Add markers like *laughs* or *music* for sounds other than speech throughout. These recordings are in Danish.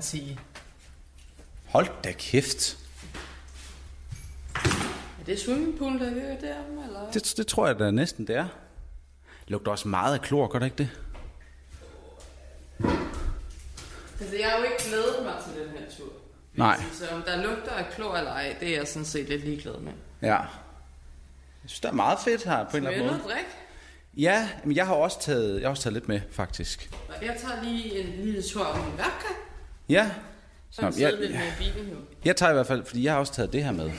Man sige. Hold da kæft. Er det swimmingpool, der hører der, eller? Det, det tror jeg da næsten, det er. Lugter også meget af klor, gør det ikke det? Altså, jeg har jo ikke glædet mig til den her tur. Nej. Så om der lugter af klor eller ej, det er jeg sådan set lidt ligeglad med. Ja. Jeg synes, det er meget fedt her på en eller anden måde. noget drik? Ja, men jeg har også taget, jeg har også taget lidt med, faktisk. Jeg tager lige en lille tur om min vodka. Ja. Så Nå, jeg- lidt med i bilen jo. Jeg tager i hvert fald, fordi jeg har også taget det her med.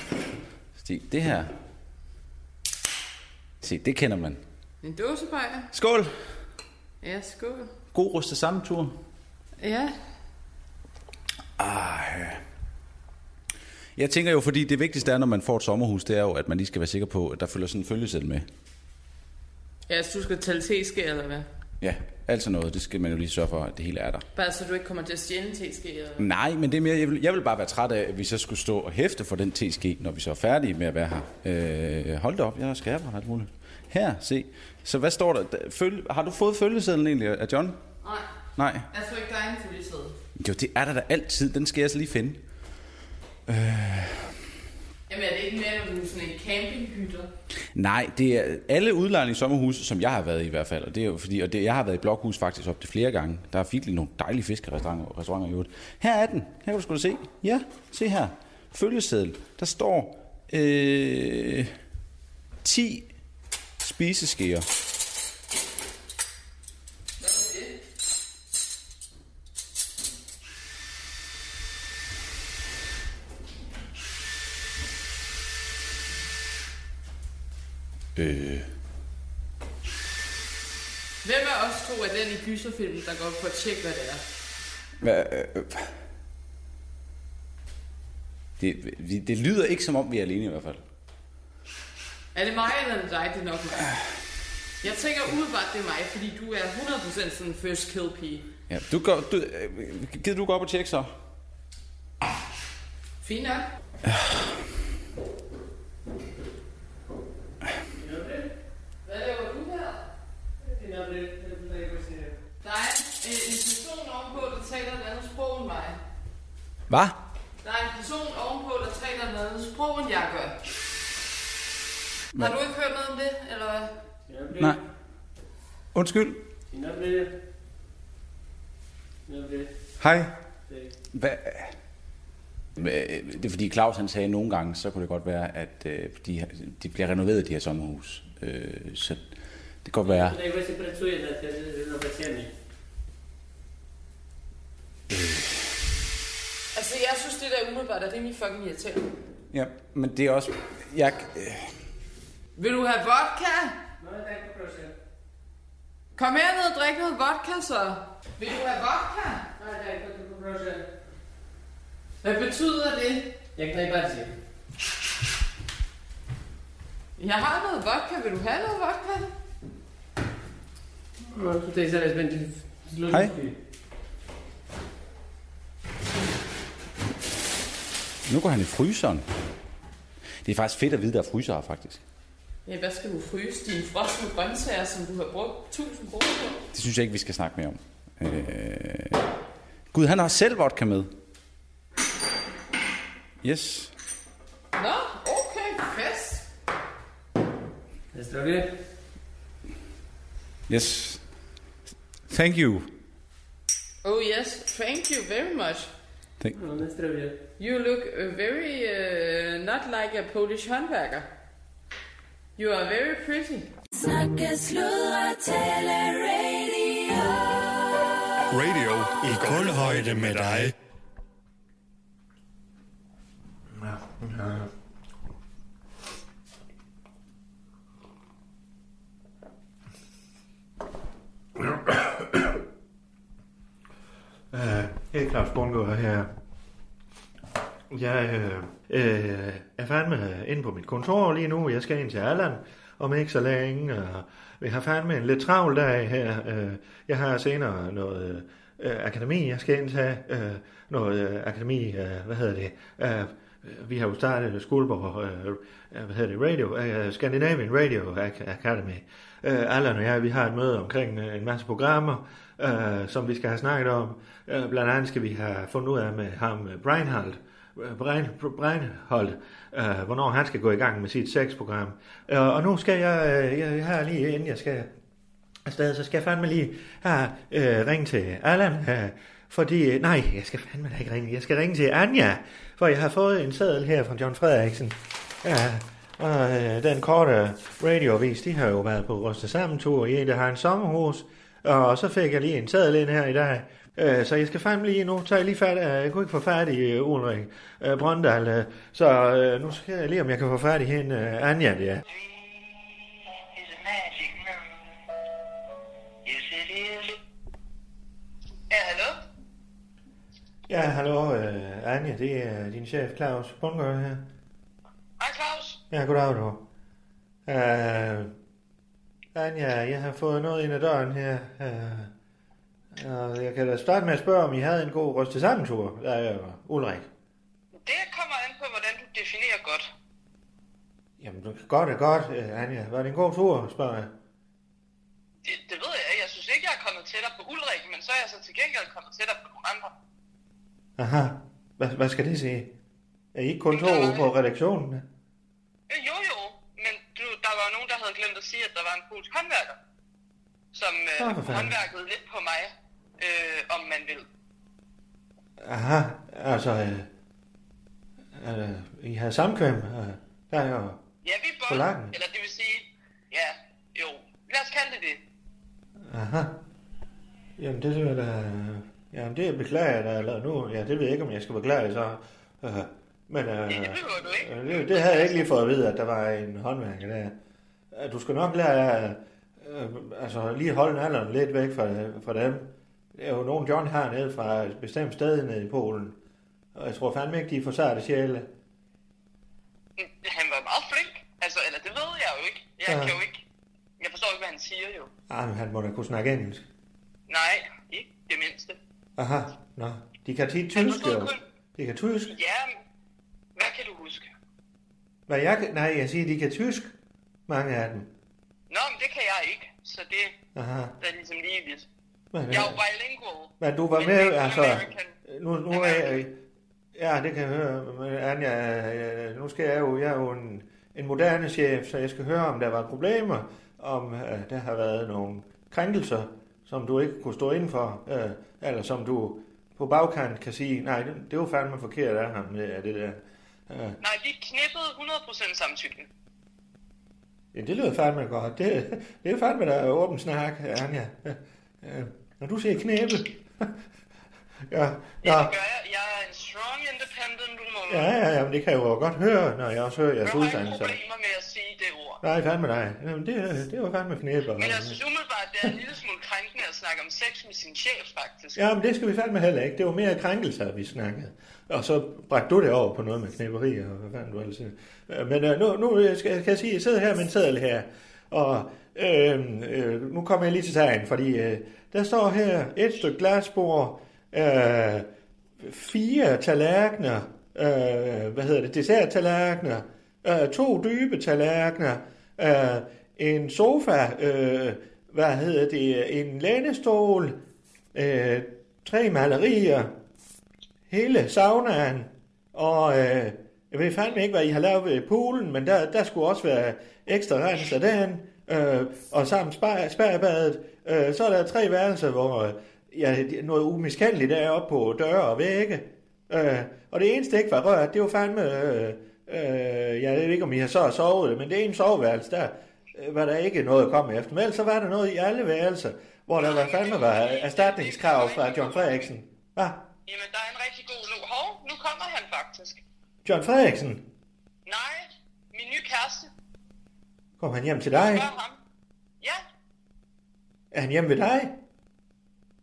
Se, det her. Se, det kender man. En dåsebajer. Skål! Ja, skål. God rustet samme tur. Ja, Jeg tænker jo, fordi det vigtigste er, når man får et sommerhus, det er jo, at man lige skal være sikker på, at der følger sådan en følgesæt med. ja så du skal tælle teske, eller hvad? Ja, altså noget. Det skal man jo lige sørge for, at det hele er der. Bare så du ikke kommer til at stjæle en teske, eller? Nej, men det er mere, jeg, vil, jeg vil bare være træt af, at vi så skulle stå og hæfte for den TSG, når vi så er færdige med at være her. Øh, hold da op, jeg skal have alt muligt. Her, se. Så hvad står der? Følge, har du fået følgesedlen egentlig af John? Nej, Nej. jeg tror ikke, der er en følgesæde. Jo, det er der da altid. Den skal jeg så lige finde men er det ikke mere, når sådan en campinghytter? Nej, det er alle udlejningssommerhuse, som jeg har været i i hvert fald. Og det er jo fordi, og det, jeg har været i blokhus faktisk op til flere gange. Der er virkelig nogle dejlige fiskerestauranter restauranter i øvrigt. Her er den. Her kan du sgu se. Ja, se her. Følgeseddel. Der står øh, 10 spiseskeer. Hvad er det? Øh, Hvem af os to er den i gyserfilmen, der går for at tjekke, hvad det er? hvad, øh, det, vi- det lyder ikke som om, vi er alene i hvert fald. Er det mig, eller er det dig? Det er nok mig. Jeg tænker umiddelbart, det er mig, fordi du er 100% sådan en first kill pige. Ja, du går, du, øh, gider du gå op og tjekke så? Fint nok. Hvad laver du her? Der er en, en person ovenpå, der taler et andet sprog end mig. Hvad? Der er en person ovenpå, der taler et andet sprog end jeg gør. Har du ikke hørt noget om det, eller hvad? Nej. Undskyld. Hej. Hvad? Hvad- Det er fordi Claus han sagde, at nogle gange, så kunne det godt være, at øh, de, de bliver renoveret, de her sommerhus. Øh, så det kan godt være... Najwyżej się pracuje nad renowacjami. Altså, jeg synes, det der umiddelbart er rimelig fucking irriterende. Ja, men det er også... Jeg, øh, Vil du have vodka? No tak poproszę. Kom herned og drik noget vodka, så. Vil du have vodka? No tak, to poproszę. Hvad betyder det? Jak najbardziej. Jeg har noget vodka. Vil du have noget vodka? No tutaj zaraz będzie z Hej. lodówki. nu går han i fryseren. Det er faktisk fedt at vide, der er fryser her, faktisk. Ja, hvad skal du fryse? Dine frosne grøntsager, som du har brugt 1000 kroner på? Det synes jeg ikke, vi skal snakke mere om. Øh... Gud, han har selv vodka med. Yes. Nå, okay, fest. Na zdrowie. Yes. Thank you. Oh yes, thank you very much. Thank you look uh, very uh, not like a Polish handbagger. You are very pretty. Radio i kulhøjde med dig. Ja. Øh, Claus Bundgaard her. Jeg øh, øh, er fandme inde på mit kontor lige nu. Jeg skal ind til Allan om ikke så længe. Og vi har fandme en lidt travl dag her. Øh, jeg har senere noget øh, akademi, jeg skal ind til. Øh, noget øh, akademi, øh, hvad hedder det? Øh, vi har jo startet Skuldborg, øh, øh hvad hedder det, Radio, øh, Scandinavian Radio Academy. Øh, Allan og jeg, vi har et møde omkring øh, en masse programmer, øh, som vi skal have snakket om. Øh, blandt andet skal vi have fundet ud af med ham, øh, Breinholt, øh, Brian, Breinholt, øh, hvornår han skal gå i gang med sit sexprogram. Øh, og nu skal jeg, øh, jeg her lige inden jeg skal afsted, så skal jeg fandme lige her, øh, ringe til Allan, øh, fordi, nej, jeg skal fandme da ikke ringe, jeg skal ringe til Anja, for jeg har fået en seddel her fra John Frederiksen. Ja, og øh, den korte radioavis, de har jo været på Roste Sammentur i en, der har en sommerhus, og så fik jeg lige en seddel ind her i dag, Øh, så jeg skal fandme lige nu, tager jeg lige fat, jeg kunne ikke få i uh, Ulrik uh, Brøndal, uh, så uh, nu skal jeg lige, om jeg kan få i hende, uh, Anja, det er. Ja, hallo? Ja, hallo, uh, Anja, det er din chef, Claus Bundgaard her. Hej, Claus. Ja, goddag du. Uh, Anja, jeg har fået noget ind ad døren her. Uh, jeg kan da starte med at spørge, om I havde en god ryste sammentur, er Ulrik. Det kommer an på, hvordan du definerer godt. Jamen, godt er godt, uh, Anja. Var det en god tur, spørger jeg? Det, det ved jeg. Jeg synes ikke, jeg er kommet tættere på Ulrik, men så er jeg så til gengæld kommet tættere på nogle andre. Aha. Hvad, hvad skal det sige? Er I ikke kun to på redaktionen? Øh, Jo, jo, men du, der var nogen, der havde glemt at sige, at der var en polsk håndværker, som øh, fanden. håndværkede lidt på mig, øh, om man vil. Aha, altså, øh, øh, I har samkvem. Øh, der er jo... Ja, vi er eller det vil sige, ja, jo, lad os kalde det det. Aha. Jamen, det jeg da... Jamen, det beklager jeg da, eller nu... Ja, det ved jeg ikke, om jeg skal beklage, så... Øh, men øh, Det behøver du ikke. øh, det, det havde jeg ikke lige fået at vide, at der var en håndværker der. Du skal nok lære... Øh, altså, lige holde alderen lidt væk fra, fra dem. Det er jo nogen, John har nede fra et bestemt sted nede i Polen. Og jeg tror fandme ikke, de er for sarte sjæle. Han var meget flink, altså, eller det ved jeg jo ikke. Jeg Ja. kan jo ikke, jeg forstår ikke, hvad han siger jo. Ah, men han må da kunne snakke engelsk. Nej, ikke det mindste. Aha, nå. De kan tit tysk, jo. kun, De kan tysk. ja, hvad kan du huske? Hvad jeg. Nej, jeg siger, de kan tysk. Mange af dem. Nå, men det kan jeg ikke, så det, Aha. er ligesom lige vidt. Men, Jeg er jo bilingual. men du var Men med, altså... American. Nu, nu er jeg... Ja, det kan jeg høre. Men Anja, øh, nu skal jeg jo... Jeg er jo en, en moderne chef, så jeg skal høre, om der var problemer, om uh, der har været nogle krænkelser, som du ikke kunne stå inden for, uh, eller som du på bagkant kan sige, nej, det, det var fandme forkert af ham, det, er det der. Uh, Nej, vi knippede 100% samtykke. Ja, det lyder fandme godt. Det, det er fandme der er åben snak, Anja. Ja, ja. Når du siger knæbe. *laughs* ja, Ja, jeg. Jeg er en strong independent woman. ja, ja, ja, men det kan jeg jo godt høre, når jeg også hører jeres jeg har ikke problemer med at sige det ord. Nej, fandme nej. Jamen, det, det var fandme knæbe. Men jeg synes umiddelbart, det er en lille smule krænkende at snakke om sex med sin chef, faktisk. Ja, men det skal vi fandme heller ikke. Det var mere krænkelser, vi snakkede. Og så bragte du det over på noget med knæberi, og hvad fanden du ellers siger. Øh, men øh, nu, nu skal, kan jeg sige, at jeg sidder her med en seddel her, og øh, øh, nu kommer jeg lige til sagen, fordi øh, der står her et stykke glasbord, øh, fire tallerkener, øh, hvad hedder det, desserttallerkener, øh, to dybe tallerkener, øh, en sofa, øh, hvad hedder det, en lænestol, øh, tre malerier, hele saunaen, og øh, jeg ved fandme ikke, hvad I har lavet ved poolen, men der, der skulle også være ekstra rens af den, øh, og sammen spærbadet. Øh, så er der tre værelser, hvor ja, noget umiskendeligt er oppe på døre og vægge. Øh, og det eneste, der ikke var rørt, det var fandme... Øh, øh, jeg ved ikke, om I har så sovet, men det ene soveværelse, der øh, var der ikke noget at komme efter. Men ellers så var der noget i alle værelser, hvor der var fandme var erstatningskrav fra John Frederiksen. Hvad? Jamen, der er en rigtig god nu. Hov, nu kommer han faktisk. John Frederiksen? Nej, min nye kæreste. Kom han hjem til dig? Spørg ham. Ja, Er han hjemme ved dig?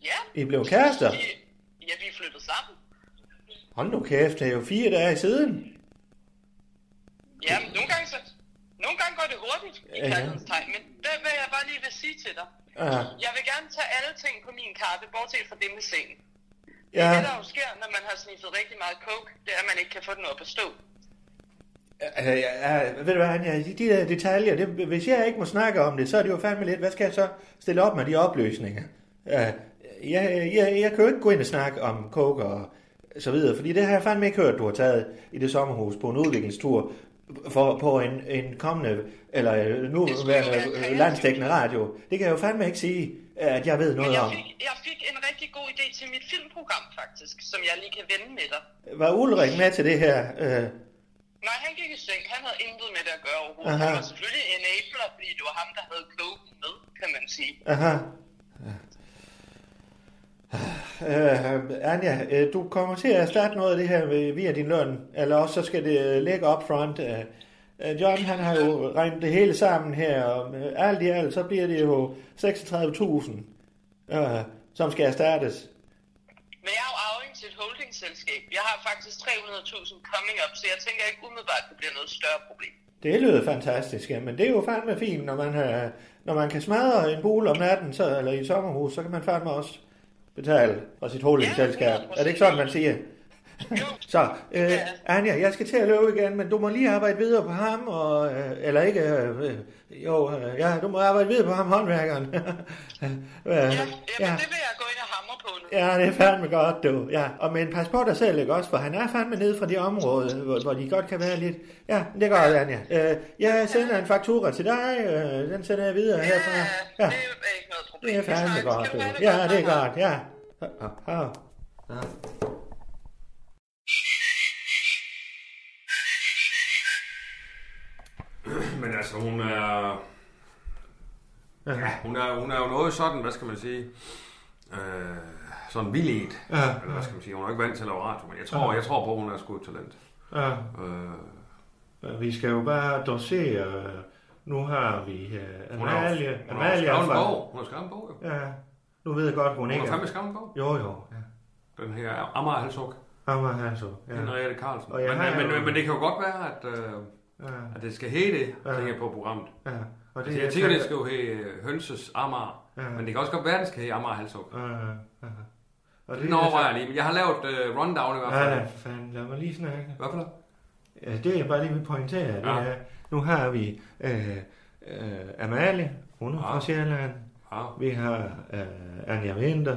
ja. I blev kærester? Vi, ja, vi er flyttet sammen. Hold nu kæft, det er jo fire dage siden. Ja, men nogle gange, så, nogle gange går det hurtigt i Ja. tegn, men det vil jeg bare lige vil sige til dig. Ja. Jeg vil gerne tage alle ting på min karte, bortset fra det med sengen. Ja. Det, der jo sker, når man har sniffet rigtig meget coke, det er, at man ikke kan få den op at stå. Altså, ja, ja, ved du hvad, Anja, de, de der detaljer, det, hvis jeg ikke må snakke om det, så er det jo fandme lidt, hvad skal jeg så stille op med de opløsninger? Ja, jeg, jeg, jeg kan jo ikke gå ind og snakke om coke og så videre, fordi det har jeg fandme ikke hørt, du har taget i det sommerhus på en udviklingstur for, på en, en kommende, eller øh, nu værende landstækkende radio. Det kan jeg jo fandme ikke sige, at jeg ved Men noget jeg om. fik, jeg fik en rigtig god idé til mit filmprogram, faktisk, som jeg lige kan vende med dig. Var Ulrik med til det her? Øh, Nej, han gik i seng. Han havde intet med det at gøre overhovedet. Aha. Han var selvfølgelig enabler, fordi det var ham, der havde coke med, kan man sige. Aha. Uh, Anja, øh, du kommer til at starte noget af det her ved- via din løn, eller også så skal det ligge up front. Uh, uh, John, han har jo regnet det hele sammen her, og alt i alt, så bliver det jo 36.000, uh, som skal erstattes. Men jeg er jo arving til et holdingselskab. Jeg har faktisk 300.000 coming up, så jeg tænker ikke umiddelbart, at det bliver noget større problem. Det lyder fantastisk, ja, men det er jo fandme fint, når man, uh, når man kan smadre en bol om natten, så, eller i et sommerhus, så kan man fandme også betale for sit holdingselskab. Er det ikke sådan, man siger? *laughs* Så, øh, Anja, jeg skal til at løbe igen, men du må lige arbejde videre på ham, og, øh, eller ikke, øh, øh, jo, øh, ja, du må arbejde videre på ham, håndværkeren. *laughs* øh, Ja, jamen, ja. det vil jeg gå ind og hamre på nu. Ja, det er fandme godt, du. Ja, og men pas på dig selv, ikke også? For han er fandme nede fra de områder, hvor, hvor de godt kan være lidt... Ja, det er godt, Anja. Øh, jeg sender en faktura til dig, øh, den sender jeg videre herfra. Ja, Det er ikke noget problem. det er fandme godt, Kan du. Ja, det er godt, ja. Ja, ja, ja. Men altså, hun er... Ja, hun er, hun er jo noget sådan, hvad skal man sige, øh, sådan vildledt. Ja, Eller hvad skal man sige, hun er ikke vant til at lave radio, men jeg tror, jeg tror på, at hun er sgu et talent. Ja. Øh, Vi skal jo bare dosere. Nu har vi uh, hun har Amalie. hun har Amalie skrevet en fra... bog. Hun har skrevet en bog, jo. Ja, nu ved jeg godt, hun Hun ikke har er... fandme skrevet en bog. Jo, jo. Ja. Den her Amager Halsuk. Amager Halsuk. Ja. Ja. Henriette Carlsen. Og jeg Men, men, men, men, det kan jo godt være, at, øh, Ja. at det skal hedde det, Ja. tænker på programmet. Ja. Og Altså, jeg tænker, det skal jo hedde Hønses Amager. Ja. Men det kan også godt være, det skal hedde Amager Halsuk. Ja, ja, ja. Og Det overvejer jeg lige. Men jeg har lavet uh, rundown i hvert fald. Ja, ja, for fanden. Lad mig lige snakke. Hvad for noget? Ja, det jeg bare lige vil pointere, det Ja. er, nu har vi øh, øh, Amalie, hun er fra Ja. Sjælland. Ja, Vi har øh, Anja Winter,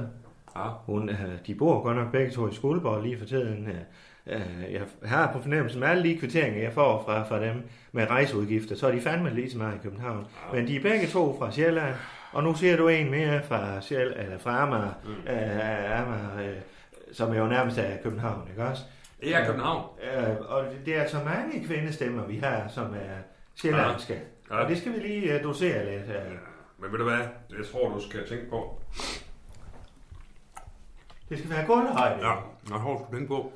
ja. hun, øh, de bor godt nok begge to i Skuldborg lige for tiden. Øh, øh, jeg har på fornemmelsen med alle de kvitteringer, jeg får fra, fra dem med rejseudgifter, så er de fandme lige så meget i København. Men de er begge to fra Sjælland, og nu ser du en mere fra, Sjæl, eller fra Amager, Mm. øh, Amager øh, som er jo nærmest af København, ikke også? Det er København. Øh, og det- er altså mange kvindestemmer, vi har, som er sjællandske. Ja. Og det skal vi lige uh, dosere lidt. Uh. Men ved du hvad? Jeg tror, du skal tænke på. Det skal være gulvhøjde. Ja, jeg tror, du skal tænke på,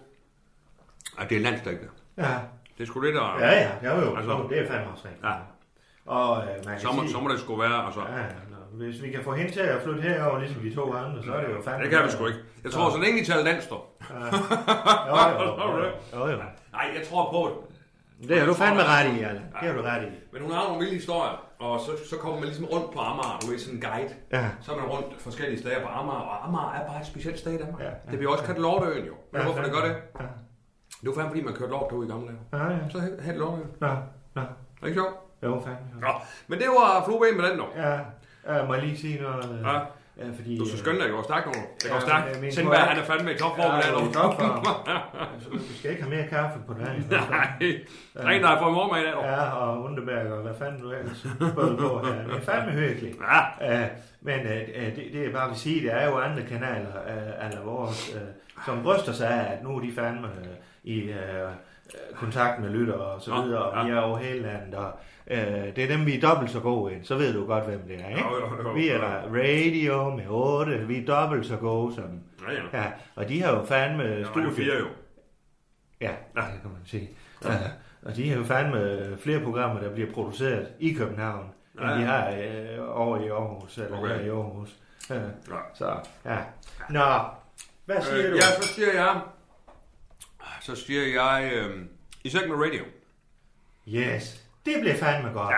at det er landstækkende. ja. Det er sgu det, der... Ja, ja, jo, jo. Altså- Altså, det er fandme også rigtigt. Ja. Og uh, man kan Så må, sige, så må det sgu være, altså... ja, nå, hvis vi kan få hende til at flytte herover, ligesom de to andre, så er det jo fandme... Det kan vi sgu ikke. Jeg tror, så længe de taler dansk, dog. Ja. *laughs* Jo, jo, jo, jo, jo, jo. Nej, jeg tror på det. Det har du fandme ret i, Allan. Det har du ret i. Men hun har nogle vilde historier, og så, så kommer man ligesom rundt på Amager, du er sådan en guide. Ja. Så er man rundt forskellige steder på Amager, og Amager er bare et specielt sted i Danmark. Ja, Ja, ja. det bliver også kaldt Lorteøen jo. Ved du, hvorfor det gør det? Ja. Det var fandme, fordi man kørte lort derude i gamle dage. Ja, ja. Så hed det Lorteøen. Nå, nå. Er det ikke sjovt? Jo, fandme. Ja. Men det var flueben med den dog. Ja, ja, må jeg lige sige noget? Ja. Ja, fordi... Du skal skynde dig, det går stærkt nu. Det går Ja, stærkt. Sindberg, han er fandme i topform Ja, i dag. topform. Altså, Du skal ikke have mere kaffe på dagen. Nej, *laughs* træn dig for i morgen med i dag. Ja, og Underberg, og hvad fanden du ellers spurgte på her. Det er fandme hyggeligt. *laughs* Ja. Uh, men uh, det, det, jeg bare vil sige, det er jo andre kanaler, uh, eller vores, uh, som bryster sig af, at nu er de fandme uh, i uh, kontakt med lytter og så videre, og ja. vi er over hele landet, og uh, det er dem, vi er dobbelt så gode ind. Så ved du godt, hvem det er, ikke? Jo, jo, jo. Vi er der radio med 8, vi er dobbelt så gode som... Ja, ja. Ja, og de har jo fandme Ja, fire jo. Ja, det kan man sige. Ja. Og de har jo fandme flere programmer, der bliver produceret i København, end Ja, de ja. har øh, over i Aarhus, eller Okay. her i Aarhus. Ja. Ja. Så, ja. Nå, hvad siger Øh, du? ja, så siger jeg, så siger jeg øh, i seng med radio. Yes, det bliver fandme godt. Ja.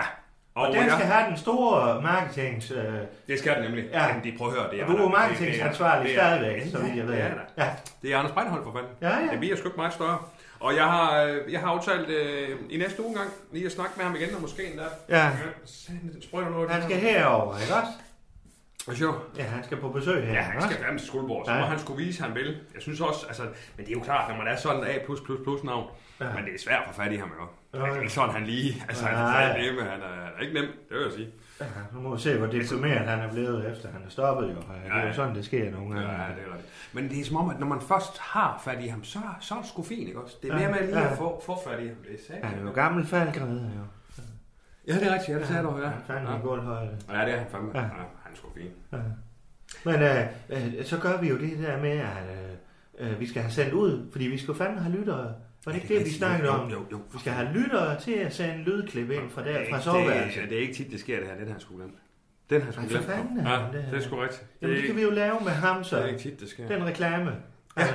Og, og den skal have den store marketings... Øh, Det skal det nemlig. Ja. Men de prøver at høre, det er... og du er marketingansvarlig er- stadigvæk, så vidt jeg ved. er der. Ja. Det er Anders Breinholt for fanden. Ja, ja. Det bliver sgu meget større. Og jeg har, øh, jeg har aftalt øh, i næste uge engang lige at snakke med ham igen, og måske endda. Ja. Den sprøjter noget. Han skal herover, ikke også? Du? Ja, han skal på besøg her. Ja, han skal fandme til Skuldborg, så Ja. må han skulle vise, han vil. Jeg synes også, altså, men det er jo klart, når man er sådan en A+++ navn, Ja. men det er svært at få fat i ham, jo. Ja, er ja. ikke sådan, han lige, altså, han er nemme, han er, han er ikke nem, det vil jeg sige. Ja, nu må vi se, hvor deprimeret han er blevet, efter han er stoppet jo. Det er Ja, jo ja. sådan, det sker nogle gange. Ja, det er rigtigt. Men det er som om, at når man først har fat i ham, så, så er det sgu fint, ikke også? Det er mere Ja, med lige ja. at få, få fat i ham. Det er sat. Han er jo gammel falkrede, jo. Ja, det er rigtigt, ja, det sagde du, ja. Han fandme ja. i gulvhøjde. Ja, det er han fandme. Ja. Ja. fin. Ja. Men øh, øh, så gør vi jo det der med, at øh, øh, vi skal have sendt ud, fordi vi skal jo fandme have lyttere. Var det ikke det, vi snakkede om? Jo, jo, jo. Vi skal have lyttere til at sende lydklip ind fra Det er der, fra det, soveværelset. er- det er ikke tit, det sker det her. Den sgu glemt. Den har sgu glemt. fanden, ja, det- det er sgu rigtigt. Jamen, det kan vi jo lave med ham, så. Det er ikke tit, det sker. Den reklame. Ja.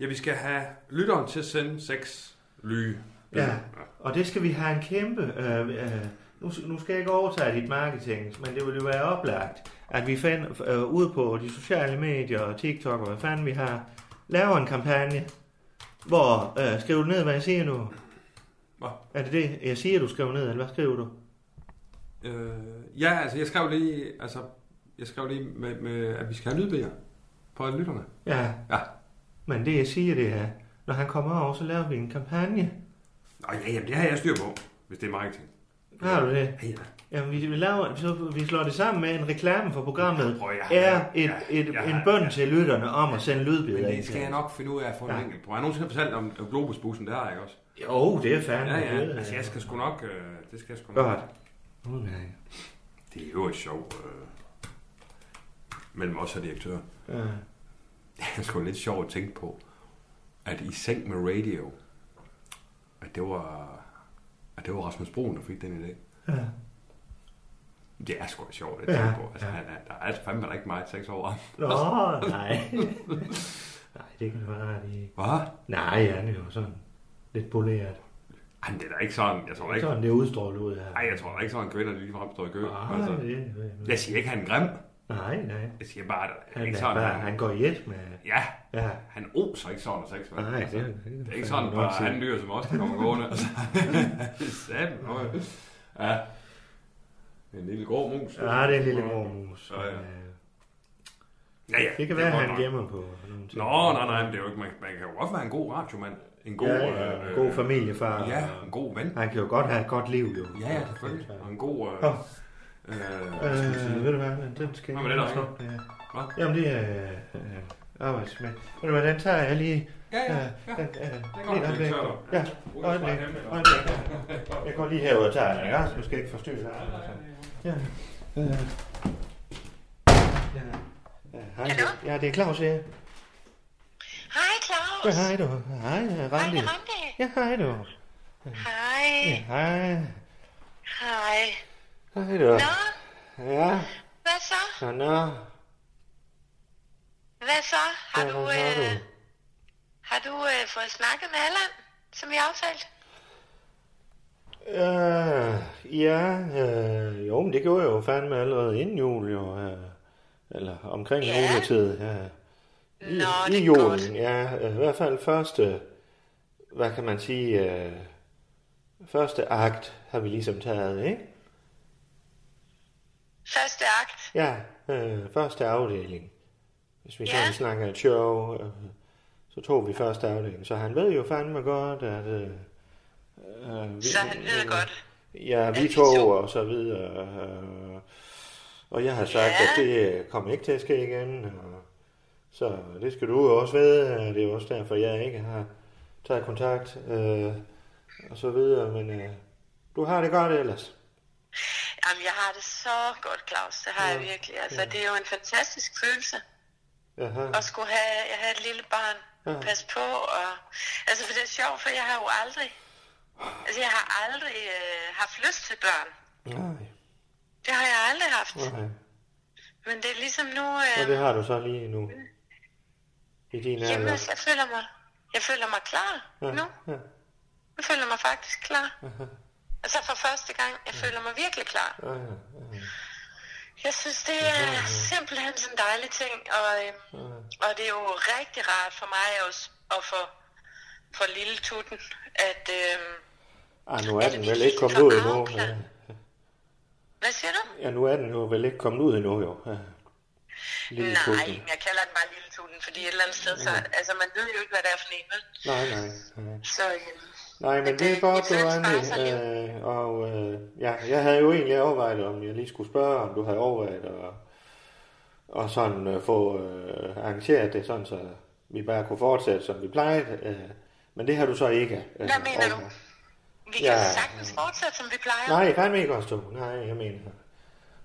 Ja, vi skal have lytteren til at sende seks lyge. Ja, og det skal vi have en kæmpe... Øh, øh, nu, nu skal jeg ikke overtage dit marketing, men det vil jo være oplagt, at vi finder øh, ude på de sociale medier og TikTok og hvad fanden vi har, laver en kampagne, hvor... Øh, skriver du ned, hvad jeg siger nu? Hvad? Er det det, jeg siger, du skriver ned, eller hvad skriver du? Øh, ja, altså jeg skrev lige, altså, jeg skrev lige med, med at vi skal have lydbøger på lytterne. Ja. Ja. Men det, jeg siger, det er, når han kommer over, så laver vi en kampagne. Nå ja, jamen, det har jeg styr på, hvis det er marketing. Har du det? Ja, ja. Jamen, vi, vi, laver, så vi slår det sammen med en reklame for programmet. Prøv, jeg- er et, ja, et, jeg en har- bøn til lytterne om at sende lydbilleder Men det skal jeg nok finde ud af at få en Ja. enkelt på. Har jeg nogensinde fortalt om Globusbussen, det har jeg ikke også? Jo, det er fandme. Ja, ja. Altså, jeg skal sgu nok... Øh, det skal jeg sgu nok. Godt. Okay. Det er jo et sjovt... Øh, mellem os og direktør. Ja. Det er sgu lidt sjovt at tænke på, at i seng med radio, at det var, at det var Rasmus Broen, der fik den idé. Ja. Det er sgu sjovt at Ja, tænke på. Altså, ja. han er, der er fandme da ikke meget sex over ham. Nå, *laughs* nej. nej, det kan have ret i. Hvad? Nej, han er jo sådan lidt poleret. Men det er da ikke sådan, jeg tror da ikke... Sådan, det udstråler ud her. Nej, jeg tror da ikke sådan, kvinder de ligefrem står i kø. Nej, altså. det, det, Jeg siger ikke, han er grim. Nej, nej. Jeg siger bare, at det Han, ikke sådan, bare, han, han går i et med... Ja, Ja. han oser ikke sådan og sex. Nej, Altså, det- det, det- er ikke sådan, bare han dyr som os, der kommer gående. *laughs* Altså, det sandt. Ja. En lille grå mus. Ja, det er en lille grå mus. Ja, ja. Øh, Ja, ja. Det kan være, godt han nok. gemmer på nogle ting. Nå, nej, nej, men det er jo ikke, man, man kan jo godt være en god radiomand. En god, Ja, ja, øh, god familiefar. Ja, en god ven. Han kan jo godt have et godt liv, jo. Ja, ja, selvfølgelig. Og en god... Øh, øh, hvad? Øh, ved du hvad, den skal jeg men den er lige også slå. Ja. Hvad? Jamen, det er øh, arbejdsmand. Ved du hvad, den tager jeg lige. Ja, ja, Øh, ja. den, øh, Det er et øjeblik. direktør. Ja, øjeblik. Jeg går lige herud og tager den, ikke? Du skal ikke forstyrre dig. Ja. Øh. Ja. Ja, hej. Hallo? Ja, det er Claus her. Hej, Claus. Ja, hej du. Hej, Randi. Hej, Randi. Ja, hej du. Hej. Ja, hej. Hej. Hej du. Nå, Ja, hvad så? nå, nå. Hvad så? Har Ja, du, øh, du? har du øh, fået snakket med Allan, som vi aftalte? Øh, ja, øh, jo, men det gjorde jeg jo fandme allerede inden jul, jo. Øh, eller omkring Ja. juletid, ja. I, Nå, i det julen, godt. ja. Øh, I hvert fald første, hvad kan man sige, øh, første akt har vi ligesom taget, ikke? Første akt. Ja, øh, første afdeling. Hvis vi Ja. sådan snakker show, øh, så tog vi første afdeling. Så han ved jo fandme godt, at... Øh, øh, vi, Så han ved godt. Ja, vi to og så videre. Øh, og jeg har sagt, Ja. at det kommer ikke til at ske igen. Og, så det skal du jo også vide. Det er også derfor, jeg ikke har taget kontakt. Øh, og så videre. Men øh, du har det godt ellers. Jamen, jeg har det så godt, Claus. Det har jeg virkelig. Altså, det er jo en fantastisk følelse Jaha. at skulle have, jeg har et lille barn. Ja. Pas på. Og, altså, for det er sjovt, for jeg har jo aldrig, altså, jeg har aldrig øh, haft lyst til børn. Nej, Det har jeg aldrig haft. nej. Men det er ligesom nu, øh, Og det har du så lige nu. I din Jamen, alder. altså, jeg føler mig, Jeg føler mig klar Ja, nu. ja. Jeg føler mig faktisk klar. Altså for første gang, jeg føler mig virkelig klar. Ja, ja, ja. Jeg synes, det er simpelthen sådan en dejlig ting, og, øhm, og det er jo rigtig rart for mig også, og for, for lille tutten, at... Øhm, Ej, nu er den vel ikke kommet ud endnu. Ja. hvad siger du? Ja, nu er den jo vel ikke kommet ud endnu, jo. Ja. Lille Nej, tutten. jeg kalder den bare lille tutten, fordi et eller andet sted, så, altså man ved jo ikke, hvad det er for en, vel? Nej, nej. nej. Så, øhm, Nej, men det er godt, du sådan, Øh, og øh, ja, jeg havde jo egentlig overvejet, om jeg lige skulle spørge, om du havde overvejet at og sådan øh, få øh, arrangeret det, sådan så vi bare kunne fortsætte, som vi plejede. Øh, men det har du så ikke. Øh, Hvad mener du? overvejet. vi kan Ja. sagtens fortsætte, som vi plejer. Nej, fandme ikke også du. Nej, jeg mener.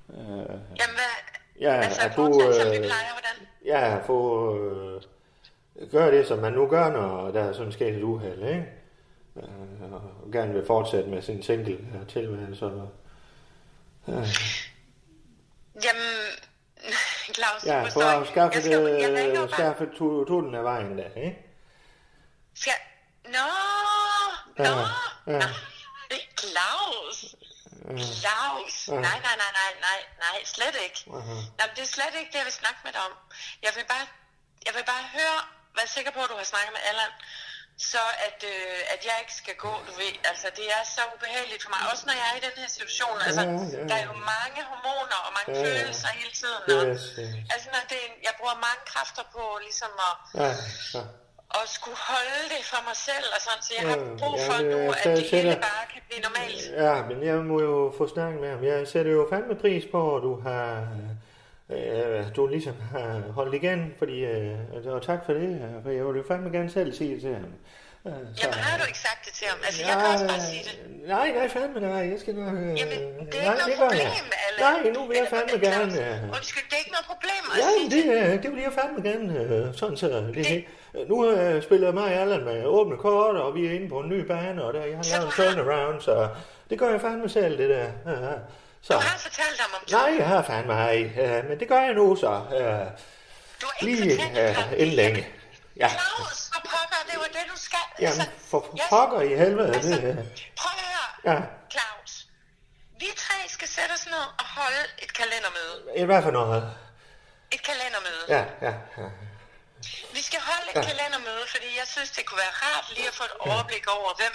Øh, Jamen, hvad, ja, altså at du... fortsætte, som vi Øh, plejer, hvordan? ja, få... Øh, gør det, som man nu gør, når der er sådan sket et uheld, ikke? Øh, og gerne vil fortsætte med sin single øh, tilværelse. og- Øh, Jamen, Claus, ja, forstår for ikke. at skaffe, jeg skal, jeg ringer det, bare. skaffe tu- tutten af vejen der, ikke? Skal... Nå, nå, Ja, ja. nej, Claus. Claus. Nej, nej, nej, nej, nej, nej, slet ikke. Nej, men det er slet ikke det, jeg vil snakke med dig om. Jeg vil bare, jeg vil bare høre, vær sikker på, at du har snakket med Allan, så at, øh, at jeg ikke skal gå, du ved. Altså, det er så ubehageligt for mig. Også når jeg er i den her situation. Altså, Ja, ja. der er jo mange hormoner og mange Ja, ja. følelser hele tiden. Og, Yes, yes. altså, når det, jeg bruger mange kræfter på ligesom at, Ja, ja. at skulle holde det for mig selv og sådan, så jeg har Ja, brug ja, for det nu, er at det hele dig. bare kan blive normalt. Ja, men jeg må jo få snakket med ham. Jeg sætter jo fandme pris på, at du har... Øh, du ligesom har holdt igen, fordi, øh, og tak for det, øh, for jeg vil jo fandme gerne selv sige det til ham. Øh, så- Jamen, har du ikke sagt det til ham? Altså, jeg kan også bare sige det. Nej, nej, fandme nej, jeg skal nok... Øh, Jamen, det er nej, ikke noget problem, Allan. Nej, nu vil jeg fandme Claus, gerne... Øh, Undskyld, det er ikke noget problem at Ja, sige det, øh, det vil jeg fandme gerne, øh, sådan så det, det. Nu øh, spiller mig og Allan med åbne kort, og vi er inde på en ny bane, og der, jeg har lavet en turnaround, så det gør jeg fandme selv, det der. Ja. Så. Du har fortalt ham om Nej, jeg har fandme ej, øh, men det gør jeg nu så. Øh, Du har ikke lige øh, inden længe. Ja, Claus, for pokker, det var det, du skal. jamen, for jeg- pokker i helvede. Altså, Det, øh, prøv at høre, ja, Claus. Vi tre skal sætte os ned og holde et kalendermøde. i hvert fald noget. Et kalendermøde. Ja, ja, ja. Vi skal holde et Ja. kalendermøde, fordi jeg synes, det kunne være rart lige at få et overblik over, hvem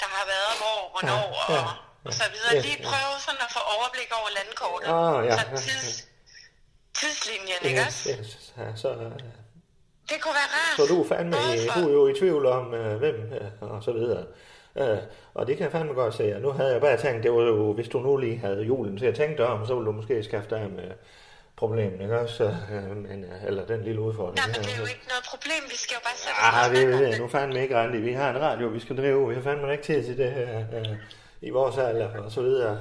der har været hvor, hvornår Ja, og, og så videre. Lige prøve sådan at få overblik over landkortet. Åh, ja, så tids, ja. tidslinjen, ikke Yes, også? yes. Ja, så, øh, Det kunne være rart. Så du er fandme i, du er jo i tvivl om, øh, hvem øh, og så videre. Øh, og det kan jeg fandme godt se. Og nu havde jeg bare tænkt, det var jo, hvis du nu lige havde julen til at tænke dig om, så ville du måske skaffe dig med problemet, ikke også? Øh, men, øh, eller den lille udfordring. Nej, men det er jo ikke noget problem. Vi skal jo bare sætte Ah, det om er det. nu fandme ikke rent. Vi har en radio, vi skal drive. Vi har fandme ikke tid til det her øh, i vores alder og så videre.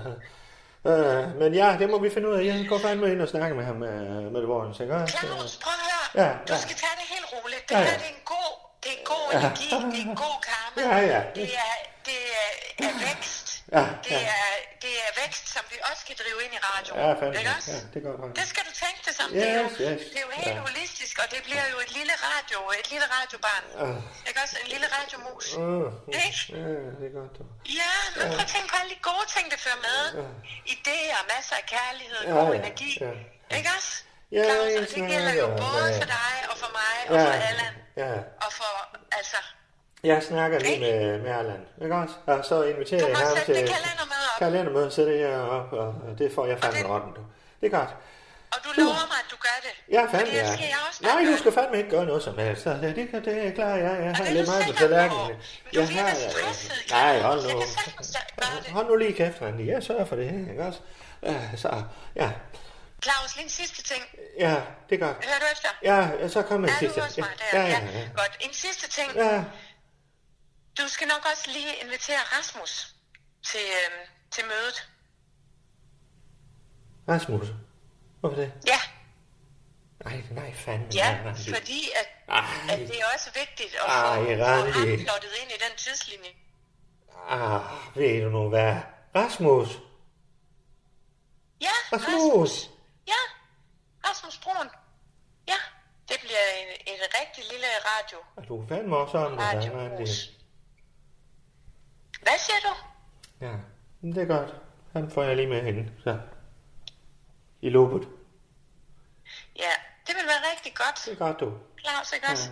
Øh, men ja, det må vi finde ud af. Jeg går fandme ind og snakke med ham med det vores, ikke også? Claus, prøv at høre. Ja, Du ja. skal tage det helt roligt. Det Ja, her ja. det er en god, det er en god Ja. energi. Det er en god karma. Ja, ja. Det er, det er vækst. Ja, Det ja. er, det er vækst, som vi også kan drive ind i radioen. Ja, fandme. Ikke også? Ja, det godt. nok. Det skal du tænke det som. det, er jo, Yes, yes. det er jo helt Ja. holistisk, og det bliver jo et lille radio, et lille radiobarn. Ah. Ikke også? En lille radiomus. Uh, Ikke? ja, det er godt. Ja, men prøv at tænke på alle de gode ting, det fører med. Idéer, masser af kærlighed, Ja, god ja, energi. ja. Ikke også? Ja, Claus, og det gælder jo både for dig og for mig og for Allan. ja. Og for, altså, Jeg snakker lige med, med Erland, ikke også? Og så inviterer jeg ham til det kalendermøde op. kalendermøde, sætter jeg op, og det får jeg fandme orden, du. Det er godt. og du lover mig, at du gør det. Ja, fandme, ja. skal jeg også Nej, du skal fandme ikke gøre noget som helst. Så det, det, det er klar, jeg, jeg har det er lidt meget på tallerkenen. Jeg har, nej, hold nu. det. Hold nu lige kæft, Randi. Jeg sørger for det, ikke også? Ja, så, ja, Claus, lige en sidste ting. ja, det er godt. Hører du efter? Ja, så kommer en Er sidste. du hos mig der? Ja, ja, ja. Godt. En sidste ting. Ja, Du skal nok også lige invitere Rasmus til, øhm, til mødet. Rasmus. Hvorfor det? Ja, Nej, nej, fandme. ja, nej, fordi at, Ej. at det er også vigtigt at Ej, få, få Randi. ham plottet ind i den tidslinje. Ah, ved du nu hvad? Rasmus. Ja, Rasmus. Ja, Rasmus Brun. Ja, det bliver en, en rigtig lille radio. Er du fandme også om det. Randi? Hvad siger du? Ja, det er godt. Han får jeg lige med hende, så. I lobet. Ja, det vil være rigtig godt. Det er godt, du. Claus, ikke også?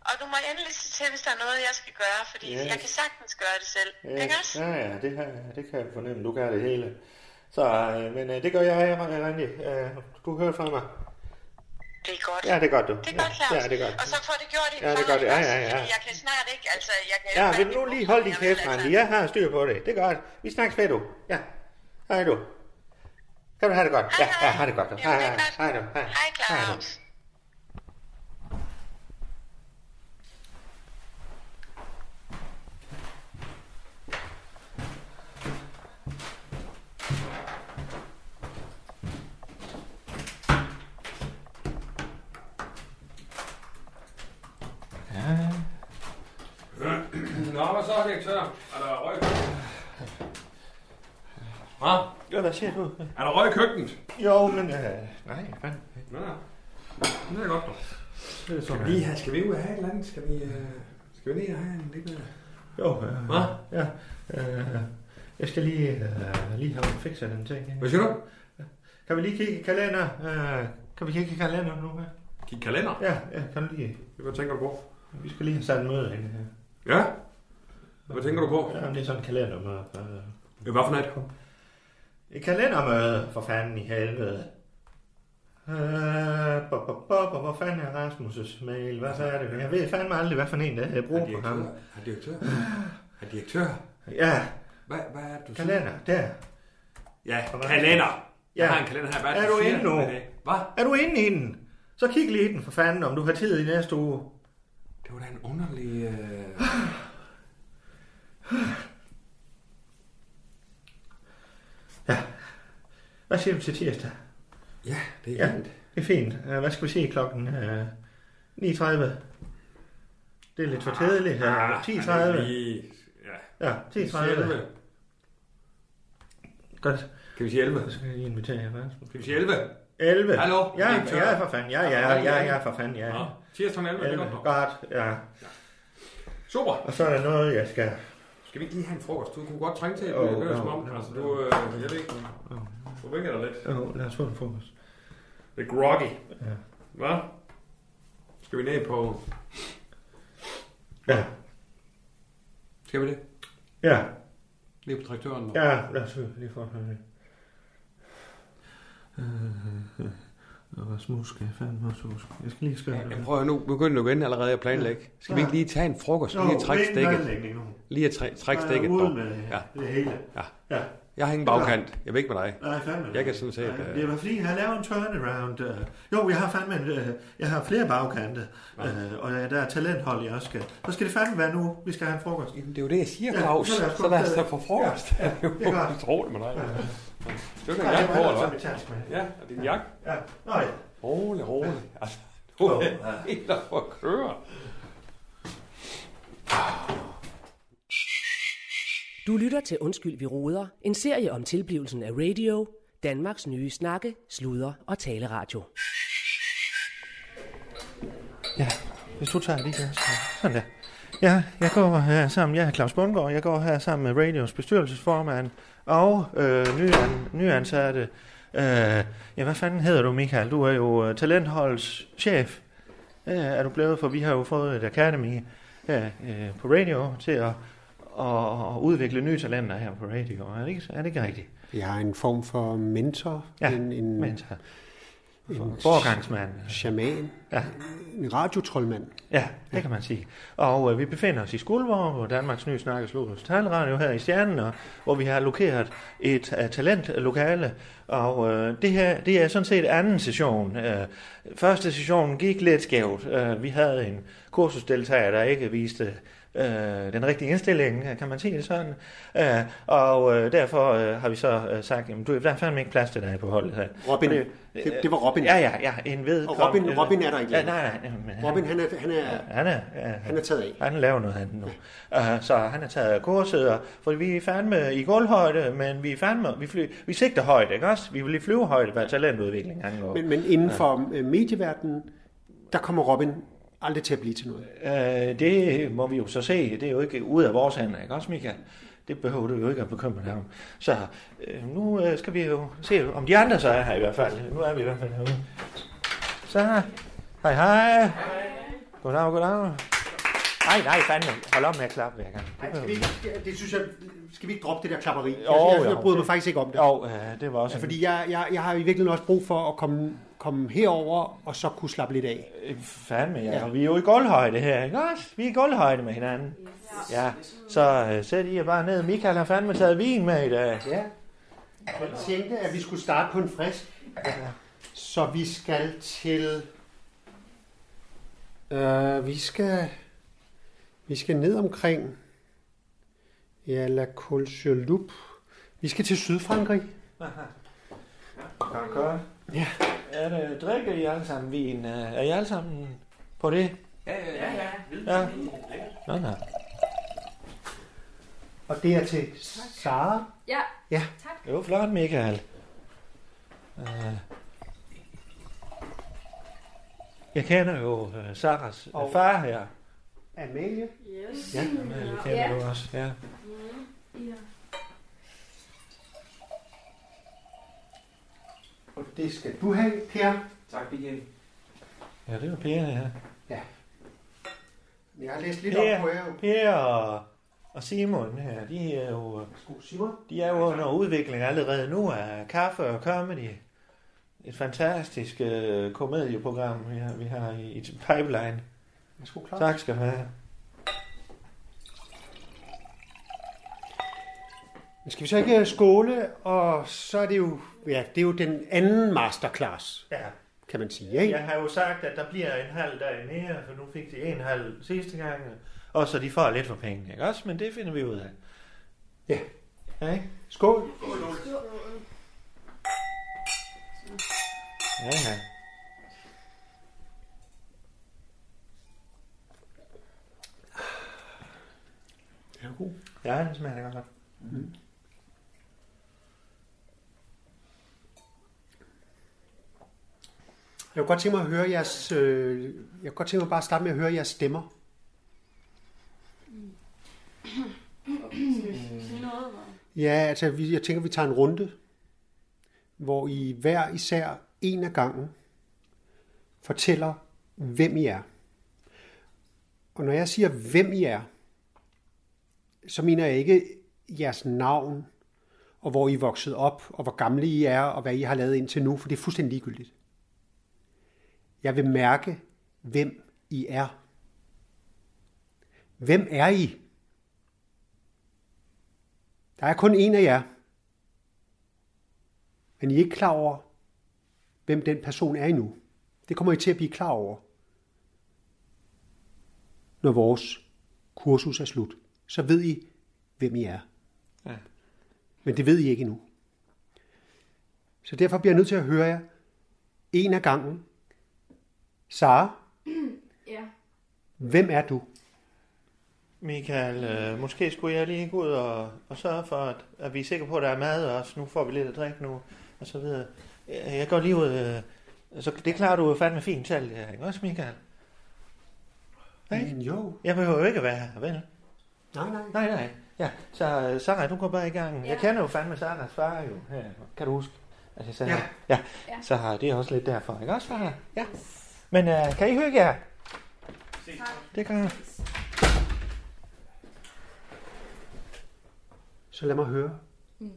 Og du må endelig sige til, hvis der er noget, jeg skal gøre, fordi Ja. jeg kan sagtens gøre det selv. Ja, Ikke også? ja, ja, det, her, det kan jeg fornemme. Du kan det hele. Så, øh, men øh, det gør jeg, Randi. Øh, du hører fra mig. Det er godt. Ja, det er godt, du. Det er godt, Claus. Ja, det godt. Og så får det gjort i Ja, det er godt. Ja, ja, ja. Jeg kan snart ikke, altså, jeg kan Ja, vil nu lige holde din kæft, altså. Randi? Jeg har styr på det. Det er godt. Vi snakkes ved, du. Ja. Hej, du. Kan du have det godt? Ja, ja, have det godt. du. Hej, hej, hej, du. Hej, Hej, du. Claus. Nå, hvad så, direktør? Er der røg i køkkenet? Hvad? Ja, hvad siger du? Er der røg i køkkenet? Jo, men... Øh, nej, fanden. Nå, det er godt. Det er Skal sådan, vi, lige have, skal vi ud og have et eller andet? Skal vi, øh, skal vi ned og have en lille... Jo, øh, Hvad? ja. Øh, jeg skal lige, øh, lige have fikset den ting. Hvad siger du? Kan vi lige kigge i kalender? Øh, kan vi kigge i kalender nu? Ja, Kig kalender. ja, ja kan du lige... Hvad tænker du på? Vi skal lige have sat en møde ind her. Ja? Hvad tænker du på? Ja, det er sådan en kalendermøde. Øh, Ja, hvad for noget? Et kalendermøde, for fanden i helvede. Øh, bo, bo, bo, bo, hvor fanden er Rasmus' mail? Hvad så er det? Jeg ved fandme aldrig, hvad for en, der jeg bruger på ham. Herr direktør? Herr direktør? Ja, Hvad, hvad er det, du kalender, der. Ja, kalender. Jeg har en kalender her. Hvad Er det, du inde nu? Er det? Hvad? Er du inde i den? Så kig lige i den, for fanden, om du har tid i næste uge. Det var da en underlig... Øh... *laughs* Ja. Hvad siger du til tirsdag? Ja, det er Ja, fint. Det er fint. Uh, hvad skal vi se klokken? Uh, 9.30. Det er lidt for tidligt. Uh, Ah, 10.30. han er lige- Ja. Ja, 10.30. Godt. Kan vi sige 11? Så skal jeg lige invitere jer. Kan vi sige 11? 11. Hallo? Ja, ja, for fanden. Ja, ja, ja, ja, for fanden, ja. Nå, tirsdag 11, det er 11. godt. Godt, ja. Super. Og så er der noget, jeg skal... Skal vi ikke lige have en frokost? Du kunne godt trænge til at oh, jo, som om. Altså, du, øh, jeg ved ikke, du vinker dig lidt. Jo, lad os få en frokost. Det er groggy. Ja. Hvad? Skal vi ned på... Ja, Skal vi det? ja, Ned på traktøren? ja, lad os lige få det. *laughs* Og Rasmus skal jeg fandme også huske. Jeg skal lige skrive Jeg prøver nu, begynder du igen allerede at planlægge. Skal vi ikke lige tage en frokost? Lige at trække stikket? Lige at træ- trække stikket Ud på. med Ja. det hele. Ja. Ja. Jeg har ingen bagkant. Jeg ved ikke med dig. Nej, fandme. Jeg kan sådan set... Nej, øh, Det var fordi, jeg har lavet en turnaround. øh. Jo, jeg har fandme en, øh, jeg har flere bagkante, øh, og der er talenthold, jeg også skal. Så skal det fandme være nu, vi skal have en frokost. Jamen, det er jo det, jeg siger, Ja, Claus. os Så lad os det. få frokost. Ja, ja, det er *laughs* godt. Utroligt med dig. Du kan Nej, jakke jeg på, må eller hvad? Ja, og din jakke. Ja, nå ja. Rolig, rolig. Altså, du er Ja. helt oppe at køre. Du lytter til Undskyld, vi roder, En serie om tilblivelsen af radio. Danmarks nye snakke, sluder og taleradio. Ja, hvis du tager lige der. så- Sådan der. Ja, jeg går her sammen, jeg er Claus Bundgaard, jeg går her sammen med radios bestyrelsesformand og øh, nyan, nyansatte. Øh, ja, hvad fanden hedder du, Michael? Du er jo øh, talentholds chef. Øh, er du blevet, for vi har jo fået et academy her øh, på radio til at, at, at udvikle nye talenter her på radio. Er det ikke, er det ikke rigtigt? Jeg er en form for mentor, Ja, en, en, mentor. en Forgangsmand. shaman, Ja. en radiotrollmand. Ja, det kan man sige. Og øh, vi befinder os i Skuldborg, hvor Danmarks nye snakkes Lukas Taleradio her i Stjernen, og, hvor vi har lokeret et uh, talentlokale. Og øh, det her, det er sådan set anden session. Øh, første session gik lidt skævt. Øh, vi havde en kursusdeltager, der ikke viste øh, den rigtige indstilling, kan man sige det sådan. Øh, og øh, derfor øh, har vi så øh, sagt, jamen, du, der er fandme ikke plads til dig på holdet her. Robin. Og Det- det var Robin. Ja, ja, ja, en ved. Og Robin- Robin er der ikke Ja, længere. nej, nej. Men Robin, han er, han er, han er, ja, han er taget af. han laver noget andet nu. Uh, så han er taget af kurset, og, for vi er fandme i gulvhøjde, men vi er fandme, vi, fly, vi sigter højt, ikke også? Vi vil flyve højt, hvad talentudvikling angår. Men, men inden for øh, medieverdenen, der kommer Robin aldrig til at blive til noget. Øh, det må vi jo så se. Det er jo ikke ud af vores hænder, ikke også, Michael? Det behøver du jo ikke at bekymre dig om. Så øh, nu øh, skal vi jo se, om de andre så er her i hvert fald. Nu er vi i hvert fald herude. Så, hej hej. Goddag, goddag. Nej, nej, fandme. Hold op med at klappe hver gang. Nej, skal vi ikke, det synes jeg, skal vi ikke droppe det der klapperi? Jo, jeg, jeg, jeg bryder mig det- faktisk ikke om det. Jo, øh, det var også Ja, fordi jeg, jeg, jeg har i virkeligheden også brug for at komme, komme herover og så kunne slappe lidt af. Fandme, ja. Og vi er jo i gulvhøjde her, ikke også? Vi er i gulvhøjde med hinanden. Ja, så øh, sæt I jer bare ned. Michael har fandme taget vin med i dag. Ja. Jeg tænkte, at vi skulle starte på en frisk. Så vi skal til... Øh, vi skal... Vi skal ned omkring... Ja, La Colcheloup. Vi skal til Sydfrankrig. Godt, godt. Ja. Er det, drikker I alle sammen vin? Øh, Er I alle sammen på det? Ja, ja, ja. Ja. Nå, nå. Og det er til Sara. Ja, Ja. Det var flot, Michael. Øh. Jeg kender jo uh, Saras Og- far her. Amalie. Yes. Ja. Amalie kender du også, ja. Ja. Og det skal du have, Per. Tak, Michael. Ja, det var Per, ja. Ja. Jeg har læst lidt op på jer. Per, per og, og Simon her, de er jo... Simon? De er jo under udvikling allerede nu af kaffe og comedy. Et fantastisk uh, komedieprogram, vi har, vi har i, i pipeline. Værsgo, Claus. Tak skal du have. Skal vi så ikke skåle, og så er det jo, ja, det er jo den anden masterclass, Ja. kan man sige, ikke? Jeg har jo sagt, at der bliver en halv dag mere, for nu fik de en halv sidste gang. Og så de får lidt for pengene, ikke også? Men det finder vi ud af. Ja. Ja, ikke? Skål. Ja, ja. Er du god? Ja, den smager godt. Mm. Jeg kunne godt tænke mig at høre jeres, øh, jeg kunne godt tænke mig bare at starte med at høre jeres stemmer. Ja, altså vi- jeg tænker, vi tager en runde, hvor I hver især en af gangen fortæller, hvem I er. Og når jeg siger, hvem I er, så mener jeg ikke jeres navn, og hvor I er vokset op, og hvor gamle I er, og hvad I har lavet indtil nu, for det er fuldstændig ligegyldigt. Jeg vil mærke, hvem I er. Hvem er I? Der er kun en af jer. Men I er ikke klar over, hvem den person er endnu. Det kommer I til at blive klar over, når vores kursus er slut. Så ved I, hvem I er. Ja. Men det ved I ikke endnu. Så derfor bliver jeg nødt til at høre jer en af gangen. Sara, *clears throat* Ja. hvem er du? Michael, øh, måske skulle jeg lige gå ud og, og sørge for, at, at vi er sikre på, at der er mad også. Nu får vi lidt at drikke nu, og så videre. Jeg, jeg går lige ud, øh, så det klarer du jo fandme fint selv, ja, ikke også, Michael? Ikke? Jo. Jeg behøver jo ikke at være her, vel? Nej, nej. Nej, nej. Ja, så uh, Sarah, du går bare i gang. Ja. Jeg kender jo fandme Sarahs far jo. Her. Kan du huske? At jeg sagde, Ja. ja. Ja. Så har det er også lidt derfor, ikke også, far? Ja. Men uh, kan I hygge jer? Det kan jeg. Så lad mig høre. Mm.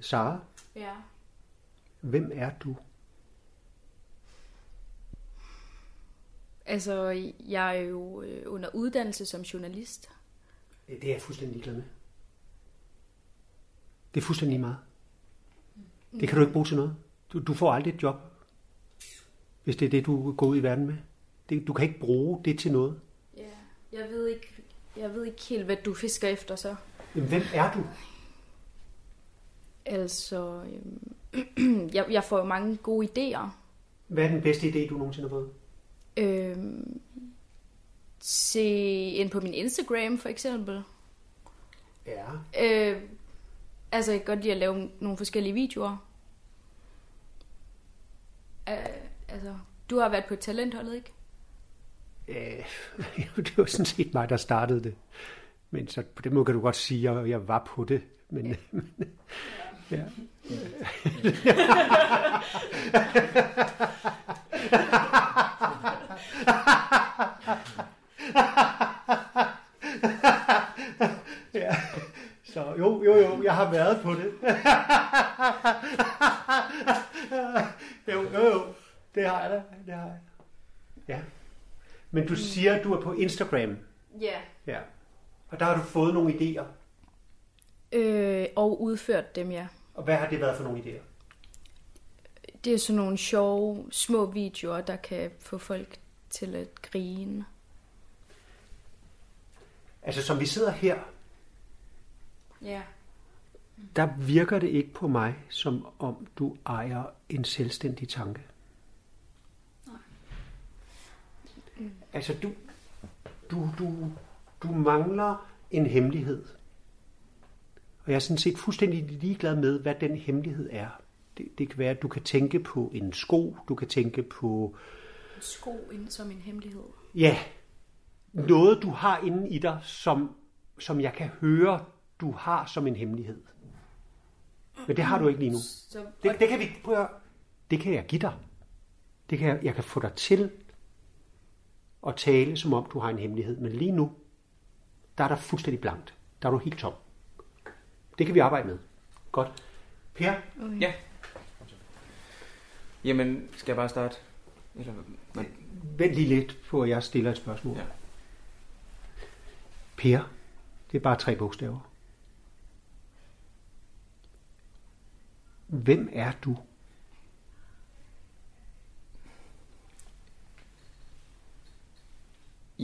Sara, Ja. hvem er du? Altså, jeg er jo øh, under uddannelse som journalist. Det er jeg fuldstændig ligeglad med. Det er fuldstændig lige meget. Det kan du ikke bruge til noget. Du, du får aldrig et job, hvis det er det, du går ud i verden med. Det, du kan ikke bruge det til noget. Ja. Jeg ved ikke, jeg ved ikke helt, hvad du fisker efter så. Jamen, hvem er du? Altså, øhm, *clears throat* jeg, jeg får jo mange gode idéer. Hvad er den bedste idé, du nogensinde har fået? Øhm, se ind på min Instagram for eksempel. Ja. Øh, altså, jeg kan godt lide at lave nogle forskellige videoer. Øh, altså, du har været på talentholdet, ikke? Øh, *laughs* det var sådan set mig, der startede det. Men så på den måde kan du godt sige, at jeg var på det. Men, ja. *laughs* *laughs* ja. Så jo, jo, jo, jeg har været på det. jo, jo, jo, det har jeg da, det har jeg. Ja. Men du siger, at du er på Instagram. Ja. Ja. Og der har du fået nogle idéer. Øh, og udført dem, ja. Og hvad har det været for nogle idéer? Det er sådan nogle sjove, små videoer, der kan få folk til at grine. Altså, som vi sidder her, Ja. der virker det ikke på mig, som om du ejer en selvstændig tanke. Altså, du, du, du, du mangler en hemmelighed. Og jeg er sådan set fuldstændig ligeglad med, hvad den hemmelighed er. Det, det kan være, at du kan tænke på en sko, du kan tænke på, Sko ind som en hemmelighed. ja, noget du har inde i dig, som, som jeg kan høre, du har som en hemmelighed. Men det har du ikke lige nu. Så, Det, det kan vi prøve. Det kan jeg give dig. Det kan jeg, jeg kan få dig til at tale, som om du har en hemmelighed. Men lige nu, der er der fuldstændig blankt. Der er du helt tom. Det kan vi arbejde med. Godt. Per? Ja. Jamen, skal jeg bare starte? Eller, men, Vent lige lidt på, at jeg stiller et spørgsmål. Ja. Per, det er bare tre bogstaver. Hvem er du?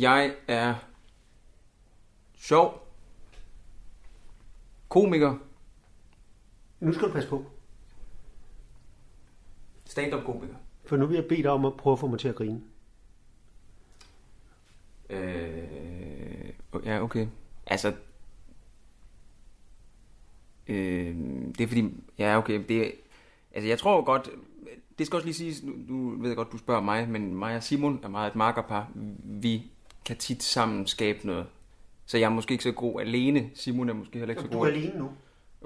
Jeg er sjov, komiker, Nu skal du passe på, stand-up komiker. for nu vil jeg bede dig om at prøve at få mig til at grine. Øh, ja, okay. Altså, øh, det er fordi, ja, okay, det, altså jeg tror godt, det skal også lige siges, nu, nu ved jeg godt, du spørger mig, men mig og Simon er meget et markerpar. Vi kan tit sammen skabe noget. Så jeg er måske ikke så god alene. Simon er måske heller ikke så Du god. er alene nu.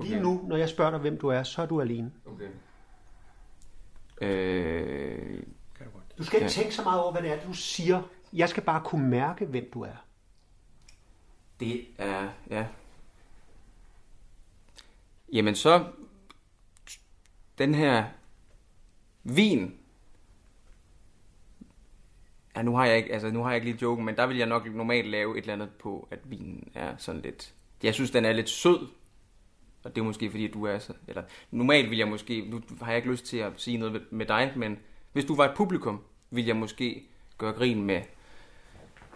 Lige nu, når jeg spørger dig, hvem du er, så er du alene. Okay. Øh, Du skal ikke Ja. tænke så meget over, hvad det er, du siger. Jeg skal bare kunne mærke, hvem du er. Det er, ja. Jamen så, den her vin, ja, nu har jeg ikke, altså nu har jeg ikke lige joken, men der vil jeg nok normalt lave et eller andet på, at vinen er sådan lidt, jeg synes, den er lidt sød, og det er måske fordi, du er så, eller normalt vil jeg måske, nu har jeg ikke lyst til at sige noget med dig, men hvis du var et publikum, vil jeg måske gøre grin med,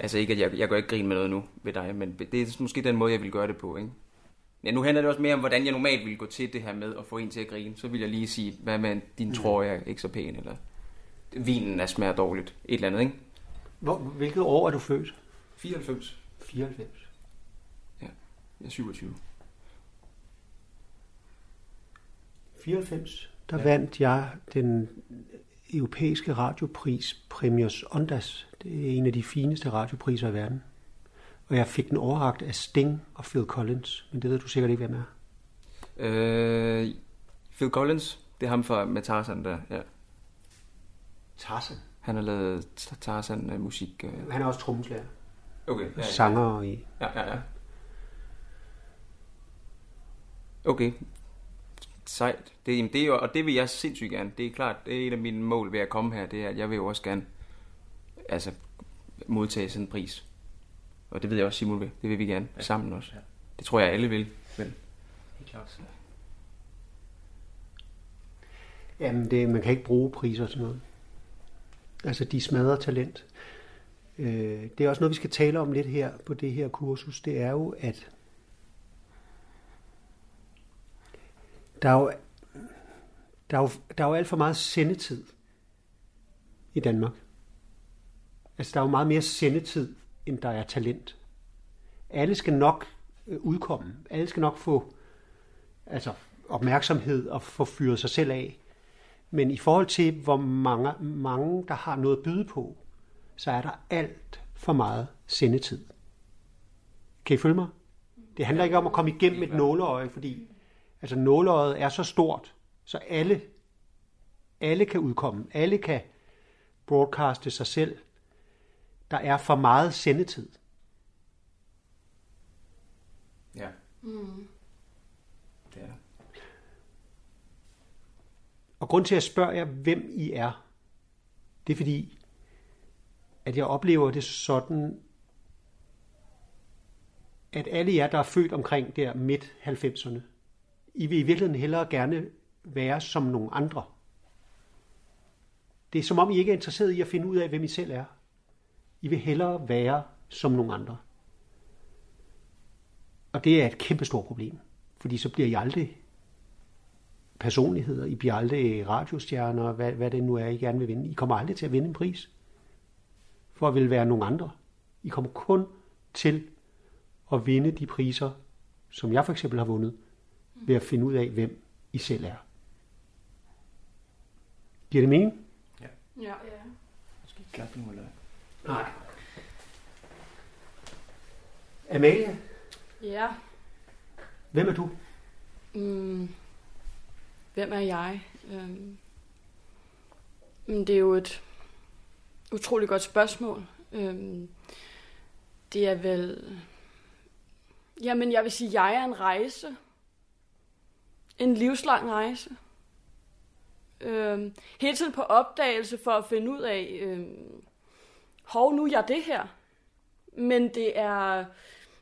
Altså ikke, at jeg, jeg gør ikke grin med noget nu ved dig, men det er måske den måde, jeg vil gøre det på, ikke? Ja, nu handler det også mere om, hvordan jeg normalt ville gå til det her med at få en til at grine. Så vil jeg lige sige, hvad med din trøje er ikke så pæn, eller vinen er smager dårligt, et eller andet, ikke? Hvor, hvilket år er du født? 94. 94. Ja, jeg er 27. 94, der ja. vandt jeg den europæiske radiopris Premios Ondas. Det er en af de fineste radiopriser i verden. Og jeg fik den overragt af Sting og Phil Collins, men det ved du sikkert ikke, hvem er. Øh, Phil Collins, det er ham fra med Tarzan der, ja. Tarzan? Han har lavet Tarzan-musik. Øh. Han er også trommeslager. Okay. Og sanger i... Ja, ja, ja. Okay. Sejt. Det, jamen, det er jo, og det vil jeg sindssygt gerne. Det er klart, det er et af mine mål ved at komme her, det er, at jeg vil jo også gerne altså, modtage sådan en pris. Og det ved jeg også, Simon vil. Det vil vi gerne ja. sammen også. Ja. Det tror jeg, alle vil. Vel? Helt klart. Jamen, det, man kan ikke bruge priser til noget. Altså, de smadrer talent. Øh, det er også noget, vi skal tale om lidt her på det her kursus. Det er jo, at der er jo, der er jo, der er jo alt for meget sendetid i Danmark. Altså, der er jo meget mere sendetid, end der er talent. Alle skal nok øh, udkomme. Alle skal nok få altså, opmærksomhed og få fyret sig selv af. Men i forhold til, hvor mange, mange, der har noget at byde på, så er der alt for meget sendetid. Kan I følge mig? Det handler ikke om at komme igennem et nåleøje, fordi altså nåleøjet er så stort, så alle, alle kan udkomme. Alle kan broadcaste sig selv. Der er for meget sendetid. Ja. Mm. Det er der. Og grund til at spørge jer, hvem I er, det er fordi, at jeg oplever det sådan, at alle jer, der er født omkring der midt 90'erne, I vil i virkeligheden hellere gerne være som nogle andre. Det er som om, I ikke er interesseret i at finde ud af, hvem I selv er. I vil hellere være som nogle andre. Og det er et kæmpestort problem, fordi så bliver I aldrig personligheder. I bliver aldrig radiostjerner, hvad, hvad det nu er, I gerne vil vinde. I kommer aldrig til at vinde en pris for at ville være nogle andre. I kommer kun til at vinde de priser, som jeg for eksempel har vundet, ved at finde ud af, hvem I selv er. Giver det mening? Ja. ja. Skal I klappe nu, eller? Nej. Amalie, Ja. hvem er du? Mm. Hvem er jeg? Øhm. men Det er jo et utroligt godt spørgsmål. Øhm. Det er vel... Jamen, jeg vil sige, at jeg er en rejse. En livslang rejse. Øhm. Hele tiden på opdagelse for at finde ud af, øhm. hov, nu er jeg det her. Men det er,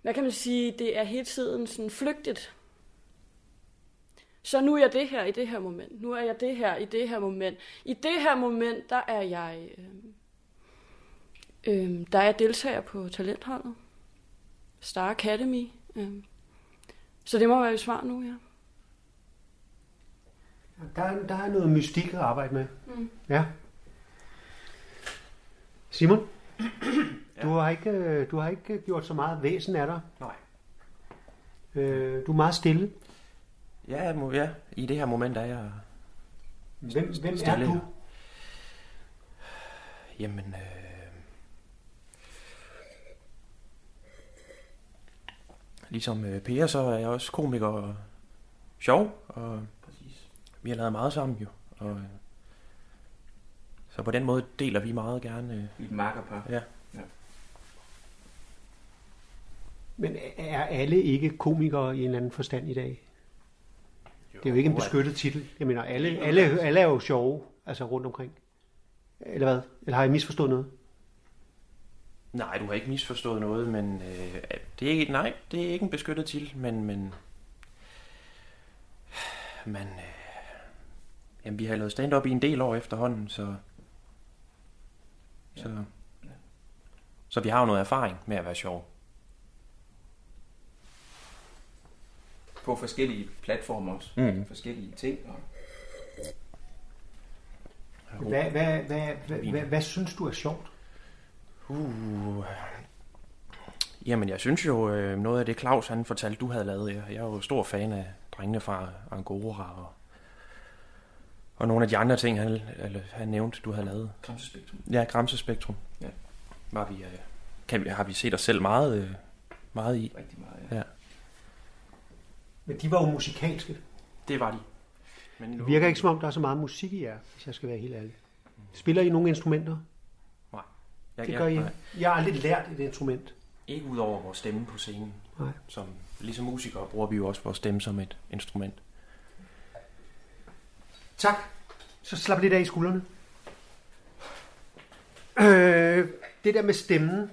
hvad kan man sige, det er hele tiden sådan flygtigt. Så nu er jeg det her i det her moment. Nu er jeg det her i det her moment. I det her moment, der er jeg, øh, øh, der er jeg deltager på talentholdet. Star Academy. Øh. Så det må være et svar nu, ja. Der, er- der er noget mystik at arbejde med. Mm. Ja. Simon, du, har ikke, øh, du har ikke gjort så meget væsen af dig. Nej. Øh, du er meget stille. Ja, må, ja, i det her moment er jeg... Hvem, hvem er stille. du? Jamen, øh... Ligesom øh, Per, så er jeg også komiker og sjov, og Præcis. vi har lavet meget sammen jo. Og, øh, så på den måde deler vi meget gerne... Øh, I et makkerpar. Ja. ja. Men er alle ikke komikere i en eller anden forstand i dag? Det er jo ikke en beskyttet titel. Jeg mener, alle, alle, alle er jo sjove, altså rundt omkring. Eller hvad? Eller har jeg misforstået noget? Nej, du har ikke misforstået noget, men øh, det er ikke, nej, det er ikke en beskyttet titel, men, men, men øh, jamen, vi har lavet stand-up i en del år efterhånden, så, så, så vi har jo noget erfaring med at være sjov. På forskellige platformer også. Mhm. Forskellige ting. Og... Hvad, hvad, hvad, hvad, hvad, hvad synes du er sjovt? Uh, jamen, jeg synes jo, øh, noget af det Claus han fortalte, du havde lavet, jeg, jeg er jo stor fan af drengene fra Angora og, og nogle af de andre ting, han, eller, han nævnte, du havde lavet. Gramsespektrum. Ja, Gramsespektrum. Ja. Var vi, øh, kan vi, har vi set os selv meget, øh, meget i. Rigtig meget, ja. Men de var jo musikalske. Det var de. Men Det virker ikke som om, der er så meget musik i jer, hvis jeg skal være helt ærlig. Spiller I nogle instrumenter? Nej. Jeg, Det gør I. nej. Jeg har aldrig lært et instrument. Ikke ud over vores stemme på scenen. Nej. Som, ligesom musikere bruger vi jo også vores stemme som et instrument. Tak. Så slap lidt af i skuldrene. Øh, det der med stemmen.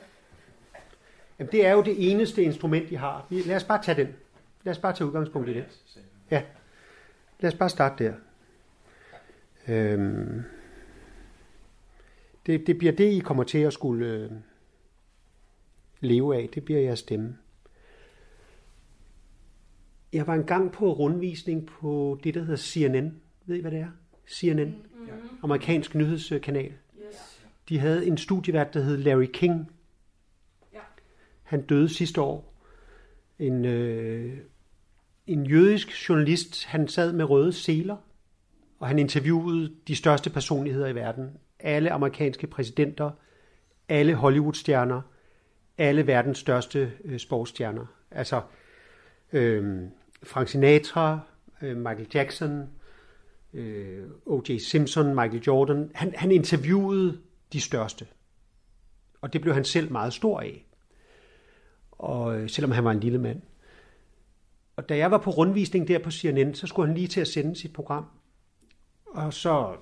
Jamen, det er jo det eneste instrument, I har. Lad os bare tage den. Lad os bare tage udgangspunkt i det. Ja. Lad os bare starte der. Øhm, det, det bliver det, I kommer til at skulle øh, leve af. Det bliver jeres stemme. Jeg var engang på rundvisning på det, der hedder CNN. Ved I, hvad det er? CNN. Mm-hmm. Amerikansk nyhedskanal. Yes. De havde en studievært, der hed Larry King. Ja. Han døde sidste år. En, øh, en jødisk journalist. Han sad med røde seler, og han interviewede de største personligheder i verden. Alle amerikanske præsidenter, alle Hollywood-stjerner, alle verdens største øh, sportsstjerner. Altså øh, Frank Sinatra, øh, Michael Jackson, øh, O.J. Simpson, Michael Jordan. Han, han interviewede de største. Og det blev han selv meget stor af. Og øh, selvom han var en lille mand. Og da jeg var på rundvisning der på CNN, så skulle han lige til at sende sit program. Og så,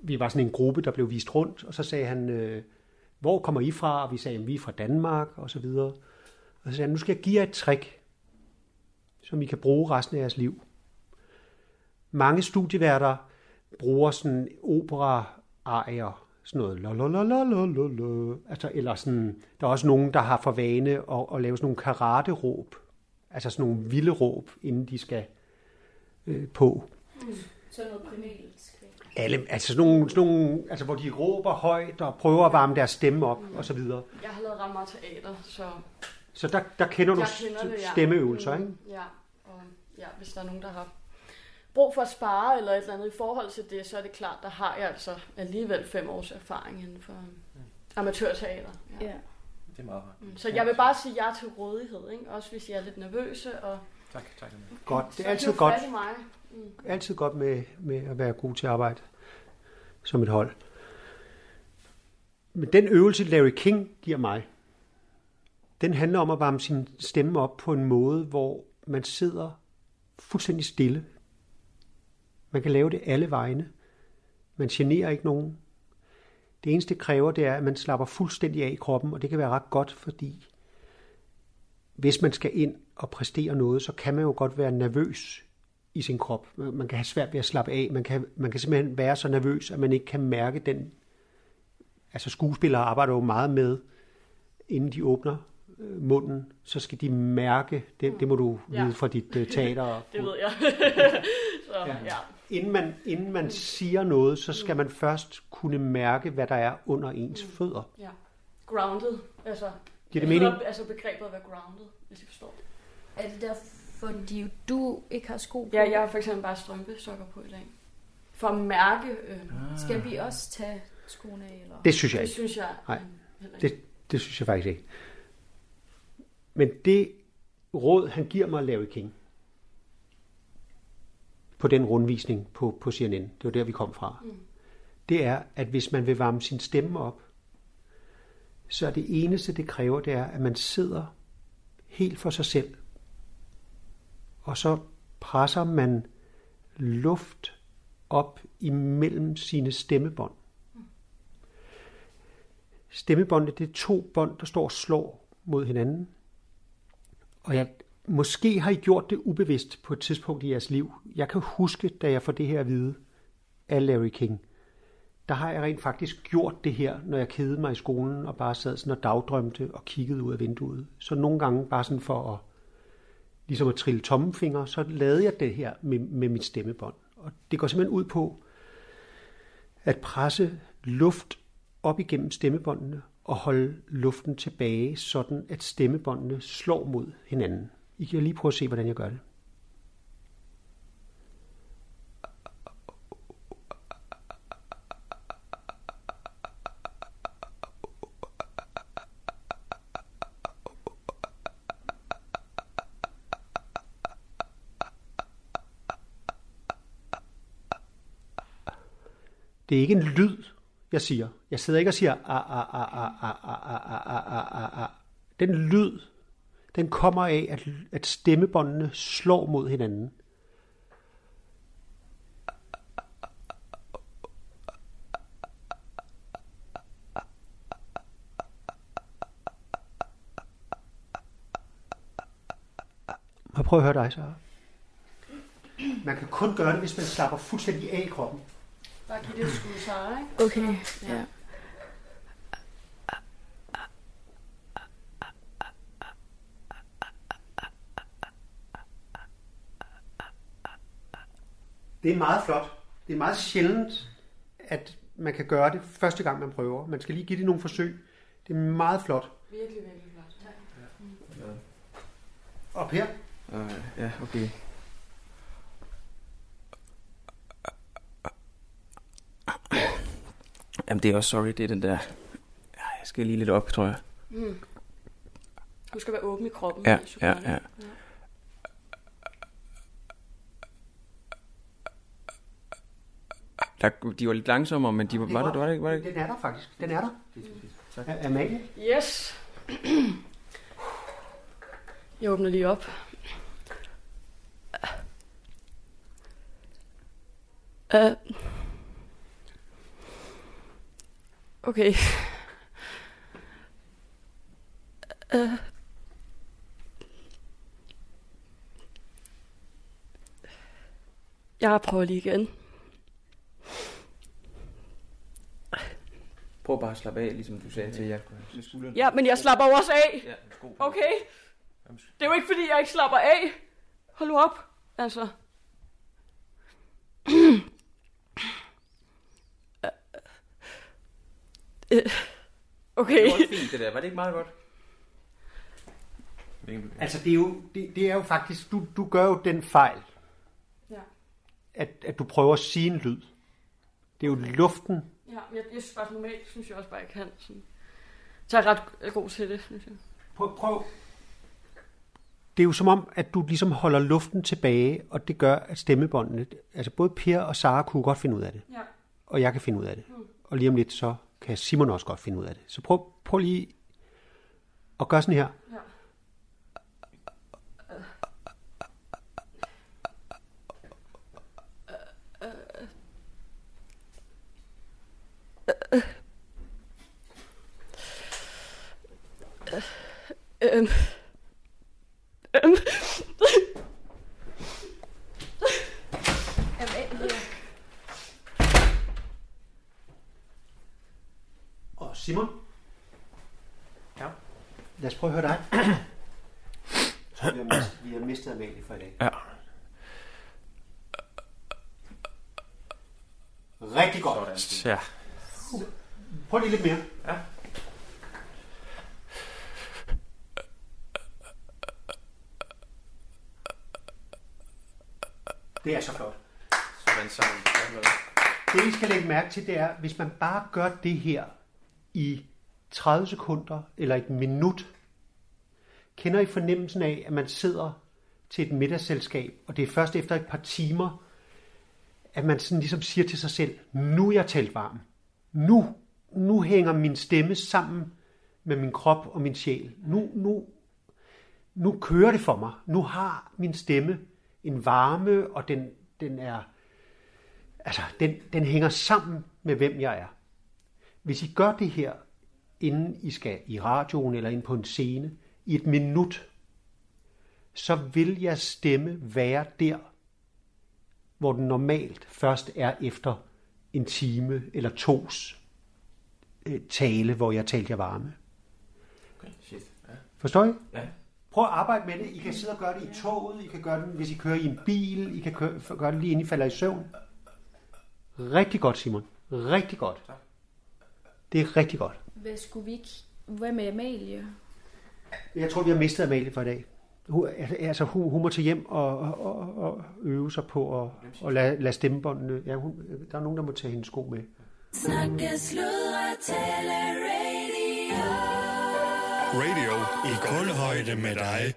vi var sådan en gruppe, der blev vist rundt, og så sagde han, øh, hvor kommer I fra? Og vi sagde, vi er fra Danmark, og så videre. Og så sagde han, nu skal jeg give jer et trick, som I kan bruge resten af jeres liv. Mange studieværter bruger sådan opera-arier, sådan noget la la la la la la la. Altså, eller sådan, der er også nogen, der har for vane at, at lave sådan nogle karate-råb. Altså sådan nogle vilde råb, inden de skal øh, på. Mm. Sådan noget primalsk. Alle, altså sådan nogle, sådan nogle, altså hvor de råber højt og prøver at varme deres stemme op og så videre. Jeg har lavet ret meget teater, så... Så der, der kender du kender det, ja. stemmeøvelser, Mm, ikke? Ja, og ja, hvis der er nogen, der har brug for at spare eller et eller andet i forhold til det, så er det klart, der har jeg altså alligevel fem års erfaring inden for amatørteater. Ja. Det er meget rart. Mm, Så jeg vil bare sige ja til rådighed, ikke? også hvis jeg er lidt nervøse. Og... Tak, tak. Godt, det er altid godt. mig. Mm. Altid godt med, med at være god til at arbejde som et hold. Men den øvelse, Larry King giver mig, den handler om at varme sin stemme op på en måde, hvor man sidder fuldstændig stille. Man kan lave det alle vegne. Man generer ikke nogen. Det eneste, det kræver, det er, at man slapper fuldstændig af i kroppen, og det kan være ret godt, fordi hvis man skal ind og præstere noget, så kan man jo godt være nervøs i sin krop. Man kan have svært ved at slappe af. Man kan, man kan simpelthen være så nervøs, at man ikke kan mærke den... Altså skuespillere arbejder jo meget med, inden de åbner øh, munden, så skal de mærke, det, det må du Ja. vide fra dit øh, teater. *laughs* det ved jeg. *laughs* så, ja. ja. Inden man, inden man siger noget, så skal man først kunne mærke, hvad der er under ens fødder. ja. Grounded. Altså, Giver det mening? Altså begrebet at være grounded, hvis I forstår. Er det derfor, de, du ikke har sko på? Ja, jeg har for eksempel bare strømpesokker på i dag. For at mærke... Øh, Skal vi også tage skoene af? Eller? Det synes jeg Det ikke. synes jeg Nej, øh, det, det synes jeg faktisk ikke. Men det råd, han giver mig, Larry King, på den rundvisning på, på CNN, det var der, vi kom fra, Mm. det er, at hvis man vil varme sin stemme op, så er det eneste, det kræver, det er, at man sidder helt for sig selv, og så presser man luft op imellem sine stemmebånd. Stemmebåndene, det er to bånd, der står og slår mod hinanden. Og jeg, måske har I gjort det ubevidst på et tidspunkt i jeres liv. Jeg kan huske, da jeg får det her at vide af Larry King, der har jeg rent faktisk gjort det her, når jeg kedede mig i skolen og bare sad sådan og dagdrømte og kiggede ud af vinduet. Så nogle gange bare sådan for at, ligesom at trille tommefinger, så lavede jeg det her med, med mit stemmebånd. Og det går simpelthen ud på at presse luft op igennem stemmebåndene og holde luften tilbage, sådan at stemmebåndene slår mod hinanden. I kan lige prøve at se, hvordan jeg gør det. Det er ikke en lyd, jeg siger. Jeg sidder ikke og siger a, a, a, a, a, a, a, a, a, a, a. Den lyd, den kommer af, at, at stemmebåndene slår mod hinanden. Må jeg prøve at høre dig så? Man kan kun gøre det, hvis man slapper fuldstændig af i kroppen. Bare giv det et skud, ikke? Okay, Ja. ja. Det er meget flot. Det er meget sjældent, at man kan gøre det første gang, man prøver. Man skal lige give det nogle forsøg. Det er meget flot. Virkelig, virkelig flot. Tak. Mm. Og Per? Uh, ja, okay. Jamen, det er også sorry, det er den der... Ja, Jeg skal lige lidt op, tror jeg. Mm. Du skal være åben i kroppen. Ja, i ja, chokolade. ja. Der, de var lidt langsommere, men de var, var, der, var, det, var det ikke? Den er der faktisk. Den er der. Er, Amalie? Yes. Jeg åbner lige op. Uh. Okay. Uh. Jeg prøver lige igen. Prøv bare at slappe af, ligesom du sagde til jer. Ja, men jeg slapper jo også af. Ja. Okay? Det er jo ikke, fordi jeg ikke slapper af. Hold nu op. Altså. Okay. Det var fint, det der. Var det ikke meget godt? Altså, det er jo, det, det er jo faktisk, du, du gør jo den fejl, Ja. at, at du prøver at sige en lyd. Det er jo luften, Ja, jeg, jeg synes bare, normalt synes jeg også bare, jeg kan. Sådan. Så er jeg ret god til det, synes jeg. Prøv, prøv. det er jo som om, at du ligesom holder luften tilbage, og det gør, at stemmebåndene, altså både Per og Sara kunne godt finde ud af det. Ja. Og jeg kan finde ud af det. Og lige om lidt, så kan Simon også godt finde ud af det. Så prøv, prøv lige at gøre sådan her. Ja. Øhm. Øhm. Amalie. Og Simon? Ja. Lad os prøve at høre dig. Så vi har mistet, vi har mistet Amalie for i dag. Ja. Rigtig godt. Sådan. Ja. Prøv lige lidt mere. Ja. Det er så flot. Sådan sammen. Det, I skal lægge mærke til, det er, hvis man bare gør det her i 30 sekunder eller et minut, kender I fornemmelsen af, at man sidder til et middagsselskab, og det er først efter et par timer, at man sådan ligesom siger til sig selv, nu er jeg talt varm. Nu, nu hænger min stemme sammen med min krop og min sjæl. Nu, nu, nu kører det for mig. Nu har min stemme en varme, og den, den er, altså, den, den hænger sammen med, hvem jeg er. Hvis I gør det her, inden I skal i radioen eller ind på en scene, i et minut, så vil jeres stemme være der, hvor den normalt først er efter en time eller tos øh, tale, hvor jeg talte jer varme. Okay, shit. Ja. Forstår I? Ja. Prøv at arbejde med det. I kan sidde og gøre det i toget, I kan gøre det, hvis I kører i en bil, I kan køre, gøre det lige inden I falder i søvn. Rigtig godt, Simon. Rigtig godt. Det er rigtig godt. Hvad skulle vi ikke... Hvad med Amalie? Jeg tror, vi har mistet Amalie for i dag. Hun, altså, hun, hun må til hjem og, og, og, øve sig på at og lade, lade stemmebåndene... Ja, hun, der er nogen, der må tage hendes sko med. Snakke, sludre, tale, radio. Radio i kulhøjde med dig.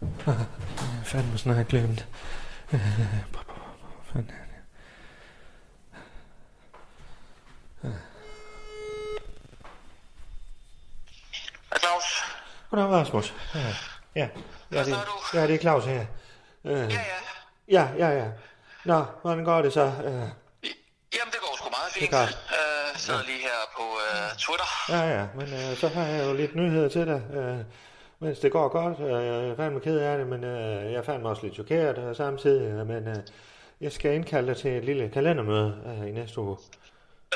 *laughs* Jeg har fandme snart glemt. Fanden. Hej Claus. Goddag, Rasmus. Ja, ja. Ja, det, ja, det er Claus her. Uh, ja, ja. Ja, ja, ja. Nå, hvordan går det så? Uh, Jamen, det går sgu meget Det er fint. godt. Uh, sidder lige her på uh, Twitter. ja, ja, men uh, så har jeg jo lidt nyheder til dig. Uh, mens det går godt, uh, jeg er fandme ked af det, men uh, jeg er fandme også lidt chokeret uh, samtidig. Uh, men uh, jeg skal indkalde dig til et lille kalendermøde uh, i næste uge.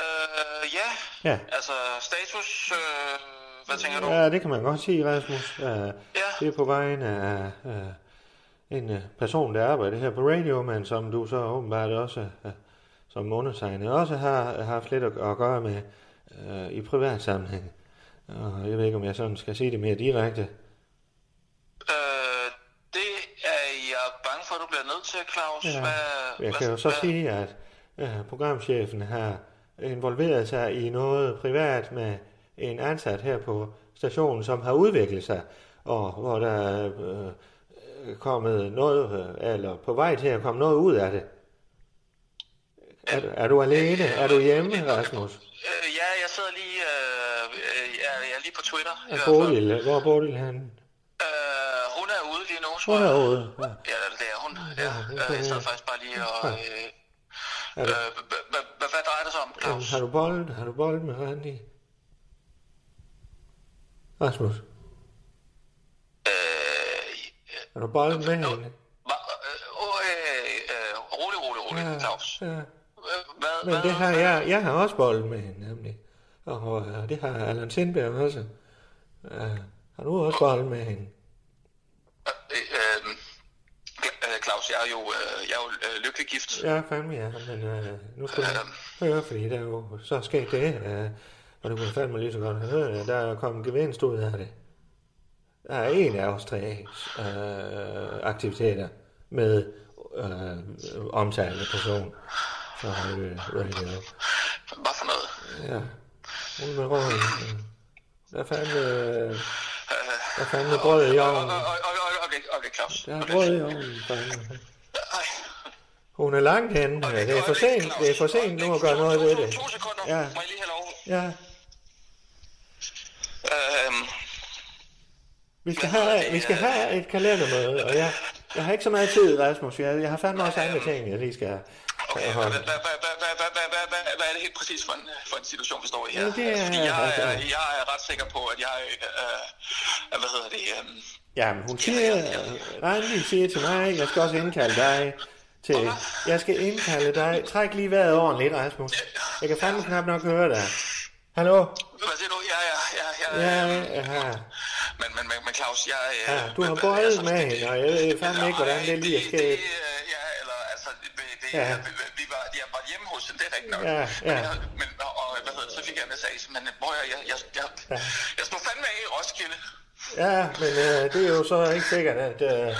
Uh, ja, Ja. altså status, uh, hvad tænker du? Ja, det kan man godt sige, Rasmus. Uh, ja. Det er på vejen af uh, en uh, person, der arbejder her på radio, men som du så åbenbart også, uh, som undertegnet, også har haft lidt at, at gøre med uh, i privat sammenhæng. Og jeg ved ikke, om jeg sådan skal sige det mere direkte. Uh, det er jeg bange for, at du bliver nødt til, Claus. Ja. Hvad, Jeg kan jo så sige, at uh, programchefen har involveret sig i noget privat med en ansat her på station, som har udviklet sig, og hvor der er øh, kommet noget, øh, eller på vej til at komme noget ud af det. Er, du- er du alene? Er du hjemme, Rasmus? Øh, ja, jeg sidder lige, øh, øh, jeg, jeg er lige på Twitter. Er. Bodil, hvor er Bodil henne? Øh, hun er ude lige nu, tror Hun er ude. Ja. Ja, det er hun. Ja, øh, jeg sad faktisk bare lige og... Øh, hvad- drejer det sig om, Claus? har du bold? Har du bold med Randi? Rasmus? Har du bold med hende? Øh, øh, rolig, rolig, rolig, Claus. Ja. Øh, Hvad, Men det har jeg, jeg har også bold med hende, nemlig. Og øh, det har Allan Sindberg også. Uh, har du også bold med hende? øh, øh, øh, Claus, jeg er jo, øh, jeg er jo øh, lykkelig gift. Ja, fandme ja, men øh, nu skal du høre, fordi der er jo så sket det, øh, og du kan fandme lige så godt høre, der er kommet gevinst ud af det. Der er en af os tre øh, aktiviteter med øh, omtale person fra øh, Radio. Hvad for noget? Ja, hun med råden. øh, Der er fandme, øh, der er fandme brød i ovnen. Okay, okay, Claus. Der er brød i ovnen, fandme. Hun er langt henne. Det er for sent, det er for sent nu at gøre noget ved det. To sekunder. Ja. Må jeg lige have lov? Ja, Øhm, vi skal, have, det, vi skal have et kalendermøde, og jeg, jeg har ikke så meget tid, Rasmus. Jeg, jeg har fandme også andre ting, jeg lige skal have. Okay, hvad er det helt præcis for en, for en situation, vi står i her? Ja, altså, det er, Fordi jeg, jeg, jeg er ret sikker på, at jeg... Øh, øh hvad hedder det? Øh, Jamen, hun siger... Randi siger til mig, jeg skal også indkalde dig til... Jeg skal indkalde dig. Træk lige vejret ordentligt, Rasmus. Jeg kan fandme knap nok høre dig. Hallo? hvad siger du? Ja, ja, ja, ja. Ja, ja. Men, men, men, men Claus, jeg... Øh, ja du har boldet med hende, og jeg ved fandme ikke, hvordan det lige er sket. Ja, eller altså, det, det, Ja. vi var, jeg var hjemme hos hende, det er rigtigt nok. Ja, Men, ja. jeg, men og, hvad hedder det, så fik jeg en massage, men hvor jeg, jeg, jeg, jeg, Ja. jeg stod fandme af i Roskilde. Ja, men øh, det er jo så ikke sikkert, at, øh,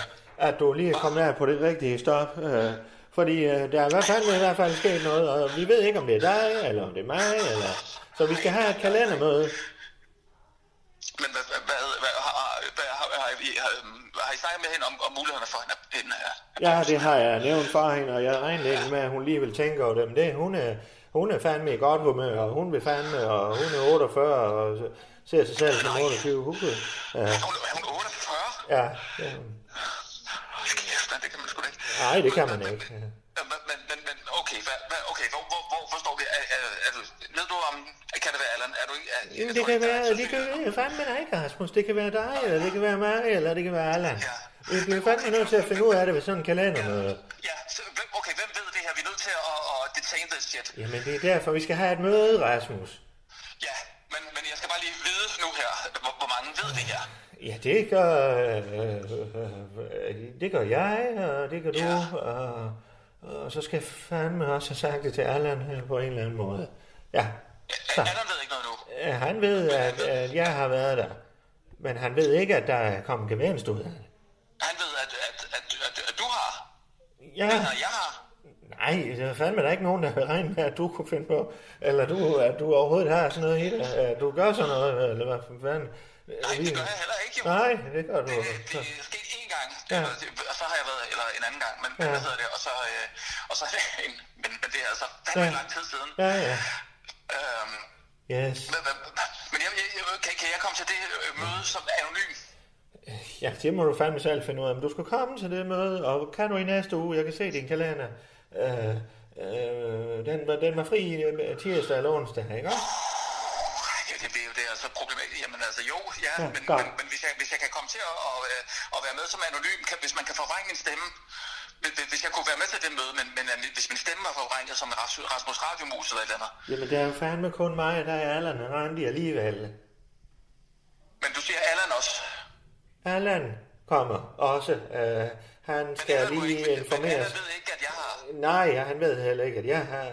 at du lige er kommet af på det rigtige stop. Øh, fordi øh, der er i hvert fald, i hvert fald sket noget, og vi ved ikke, om det er dig, eller om det er mig, eller... Så vi skal have et kalendermøde. Men hvad, hvad, hvad, hvad har, hvad, har, har, I, har, har I snakket med hende om, om mulighederne for hende? hende? Ja, det har jeg nævnt for hende, og jeg regnede ikke med, at hun lige vil tænke over dem. Det, hun, er, hun er fandme i godt humør, og hun vil fandme, og hun er 48, og ser sig selv som 28. Hun, ja, Er hun 48? ja, ja. Kæft, det kan man sgu da ikke. Nej, det kan man ikke. Men, men, men, men okay, hvad, hvad, okay hvor, hvor, hvor forstår vi? Er, er, er du, ved du om, kan det være Allan? Er du ikke? Er, Jamen, det kan være, det kan være fandme dig, Rasmus. Det kan være dig, eller det kan være mig, eller det kan være Allan. Vi bliver fandme nødt til at finde ud af det ved sådan en kalendermøde. Ja, så, okay, hvem ved det her? Vi er nødt til at, at detain this shit. Jamen, det er derfor, vi skal have et møde, Rasmus. Ja, men, men jeg skal bare lige vide nu her, hvor, hvor mange ved det her. Ja, det gør, øh, øh, det gør jeg, og det gør du, og, og så skal jeg fandme også have sagt det til Allan her på en eller anden måde. Ja, så. Allan ved ikke noget nu. Ja, Han ved, at, at jeg har været der, men han ved ikke, at der er kommet gevinst ud af det. Han ved, at, at, at, at, at du har. Ja. Men jeg har. Nej, der er fandme der ikke nogen, der vil regne med, at du kunne finde på, eller du, at du overhovedet har sådan noget i dig, at du gør sådan noget, eller hvad fanden. Nej, det gør jeg heller ikke, jo. Nej, det gør du. Det er sket én gang, Ja. og så har jeg været, eller en anden gang, men, Ja. hvad hedder det, og så, øh, og så *laughs* en, men, men det er altså fandme Ja. lang tid siden. Ja, ja. Øhm, Yes. men, men, jeg, jeg, kan, kan jeg komme til det øh, møde som anonym? Ja, det må du fandme selv finde ud af. Men du skal komme til det møde, og kan du i næste uge, jeg kan se din kalender, øh, øh, den, var, den var fri øh, tirsdag eller onsdag, ikke også? Det, det er jo det altså problematisk. Ja, Ja, men, men, men hvis, jeg, hvis jeg kan komme til at, at, øh, at være med som anonym, kan, hvis man kan forvrænge min stemme, hvis- jeg kunne være med til det møde, men, men øh, hvis min stemme var forvrænget som Ras- Rasmus Radiomus eller et eller andet. Jamen, det er jo fandme kun mig, der er Allan og Randi alligevel. Men du siger Allan også. Allan kommer også. Øh, han skal lige informeres. ved ikke, at jeg har... Nej, han ved heller ikke, at jeg har...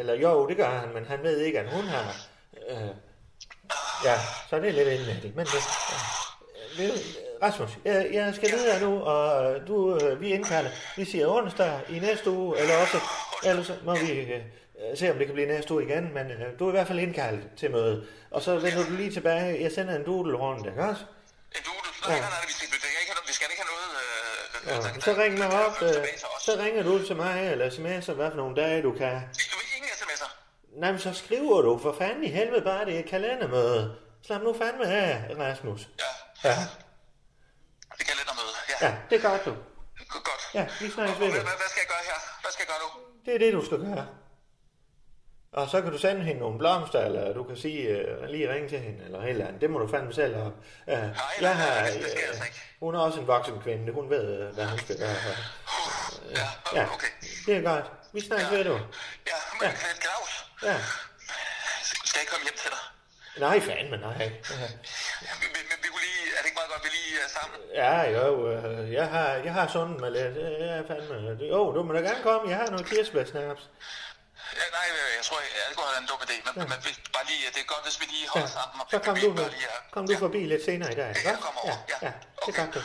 Eller jo, det gør han, men han ved ikke, at hun har... Øh, ja, så det er lidt indvendigt. Men det, ja. Ved- Rasmus, jeg, jeg skal videre nu, og du, øh, vi indkalder. Vi siger onsdag i næste uge, eller også... Ellers så må vi... Øh, øh, se om det kan blive næste uge igen, men øh, du er i hvert fald indkaldt til møde. Og så vender du lige tilbage. Jeg sender en doodle rundt, ikke også? En doodle? Nej, nej, nej, vi skal, vi skal ikke have, vi skal ikke have noget... Øh, Ja, så ring mig op. Øh, så ringer du til mig, eller sms'er, hvad for nogle dage du kan. Nej, men så skriver du for fanden i helvede bare, det er et kalendermøde. Slap nu fandme af, Rasmus. Ja. Ja, Det kan lidt møde. Ja. ja det gør du. Godt. Ja, vi snakkes ved hvad, hvad, skal jeg gøre her? Hvad skal jeg gøre nu? Det er det, du skal gøre. Og så kan du sende hende nogle blomster, eller du kan sige, uh, lige ringe til hende, eller et eller andet. Det må du fandme selv op. Uh, jeg har, det skal altså ikke. hun er også en voksen kvinde. Hun ved, øh, hvad hun skal gøre. Uh, ja, okay. Det er godt. Vi snakkes ved, du. Ja, men ja. Claus, Ja. skal jeg komme hjem til dig? Nej, fandme nej. Ja. Vi, vi, vi, vi kunne lige, er det ikke meget godt, vi lige er sammen? Ja, jo, øh, jeg har, jeg har lidt. Øh, Jeg er fandme... Jo, du må da gerne komme. Jeg har noget kirsebærsnaps. Ja, nej, øh, jeg tror, jeg, jeg kunne have en dum idé, men, ja. men hvis, bare lige, det er godt, hvis vi lige holder Ja, sammen. Og så kom vi du, bare lige er- kom du forbi lidt senere i dag, ikke? Jeg kommer over, Ja, ja, det gør du.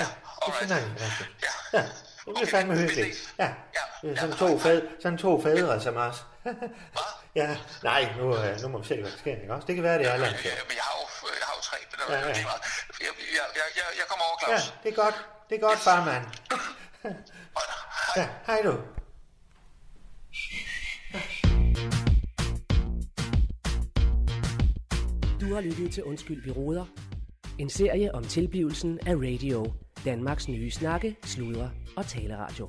Ja, det finder jeg, Rasmus. Ja, det bliver fandme hyggeligt. Ja, er sådan to fædre, sådan to fædre som os. Ja, nej, nu, øh, nu må vi se, hvad der sker, ikke også? Det kan være, det er Allan. Ja, men jeg har jo, jeg har jo tre, men det Ja, er ja. Jeg, jeg, jeg, jeg, jeg kommer over, Ja, Claus. det er godt. Det er godt, farmand. *laughs* Ja, hej du. Du har lyttet til Undskyld, vi råder. En serie om tilblivelsen af radio. Danmarks nye snakke, sludre og taleradio.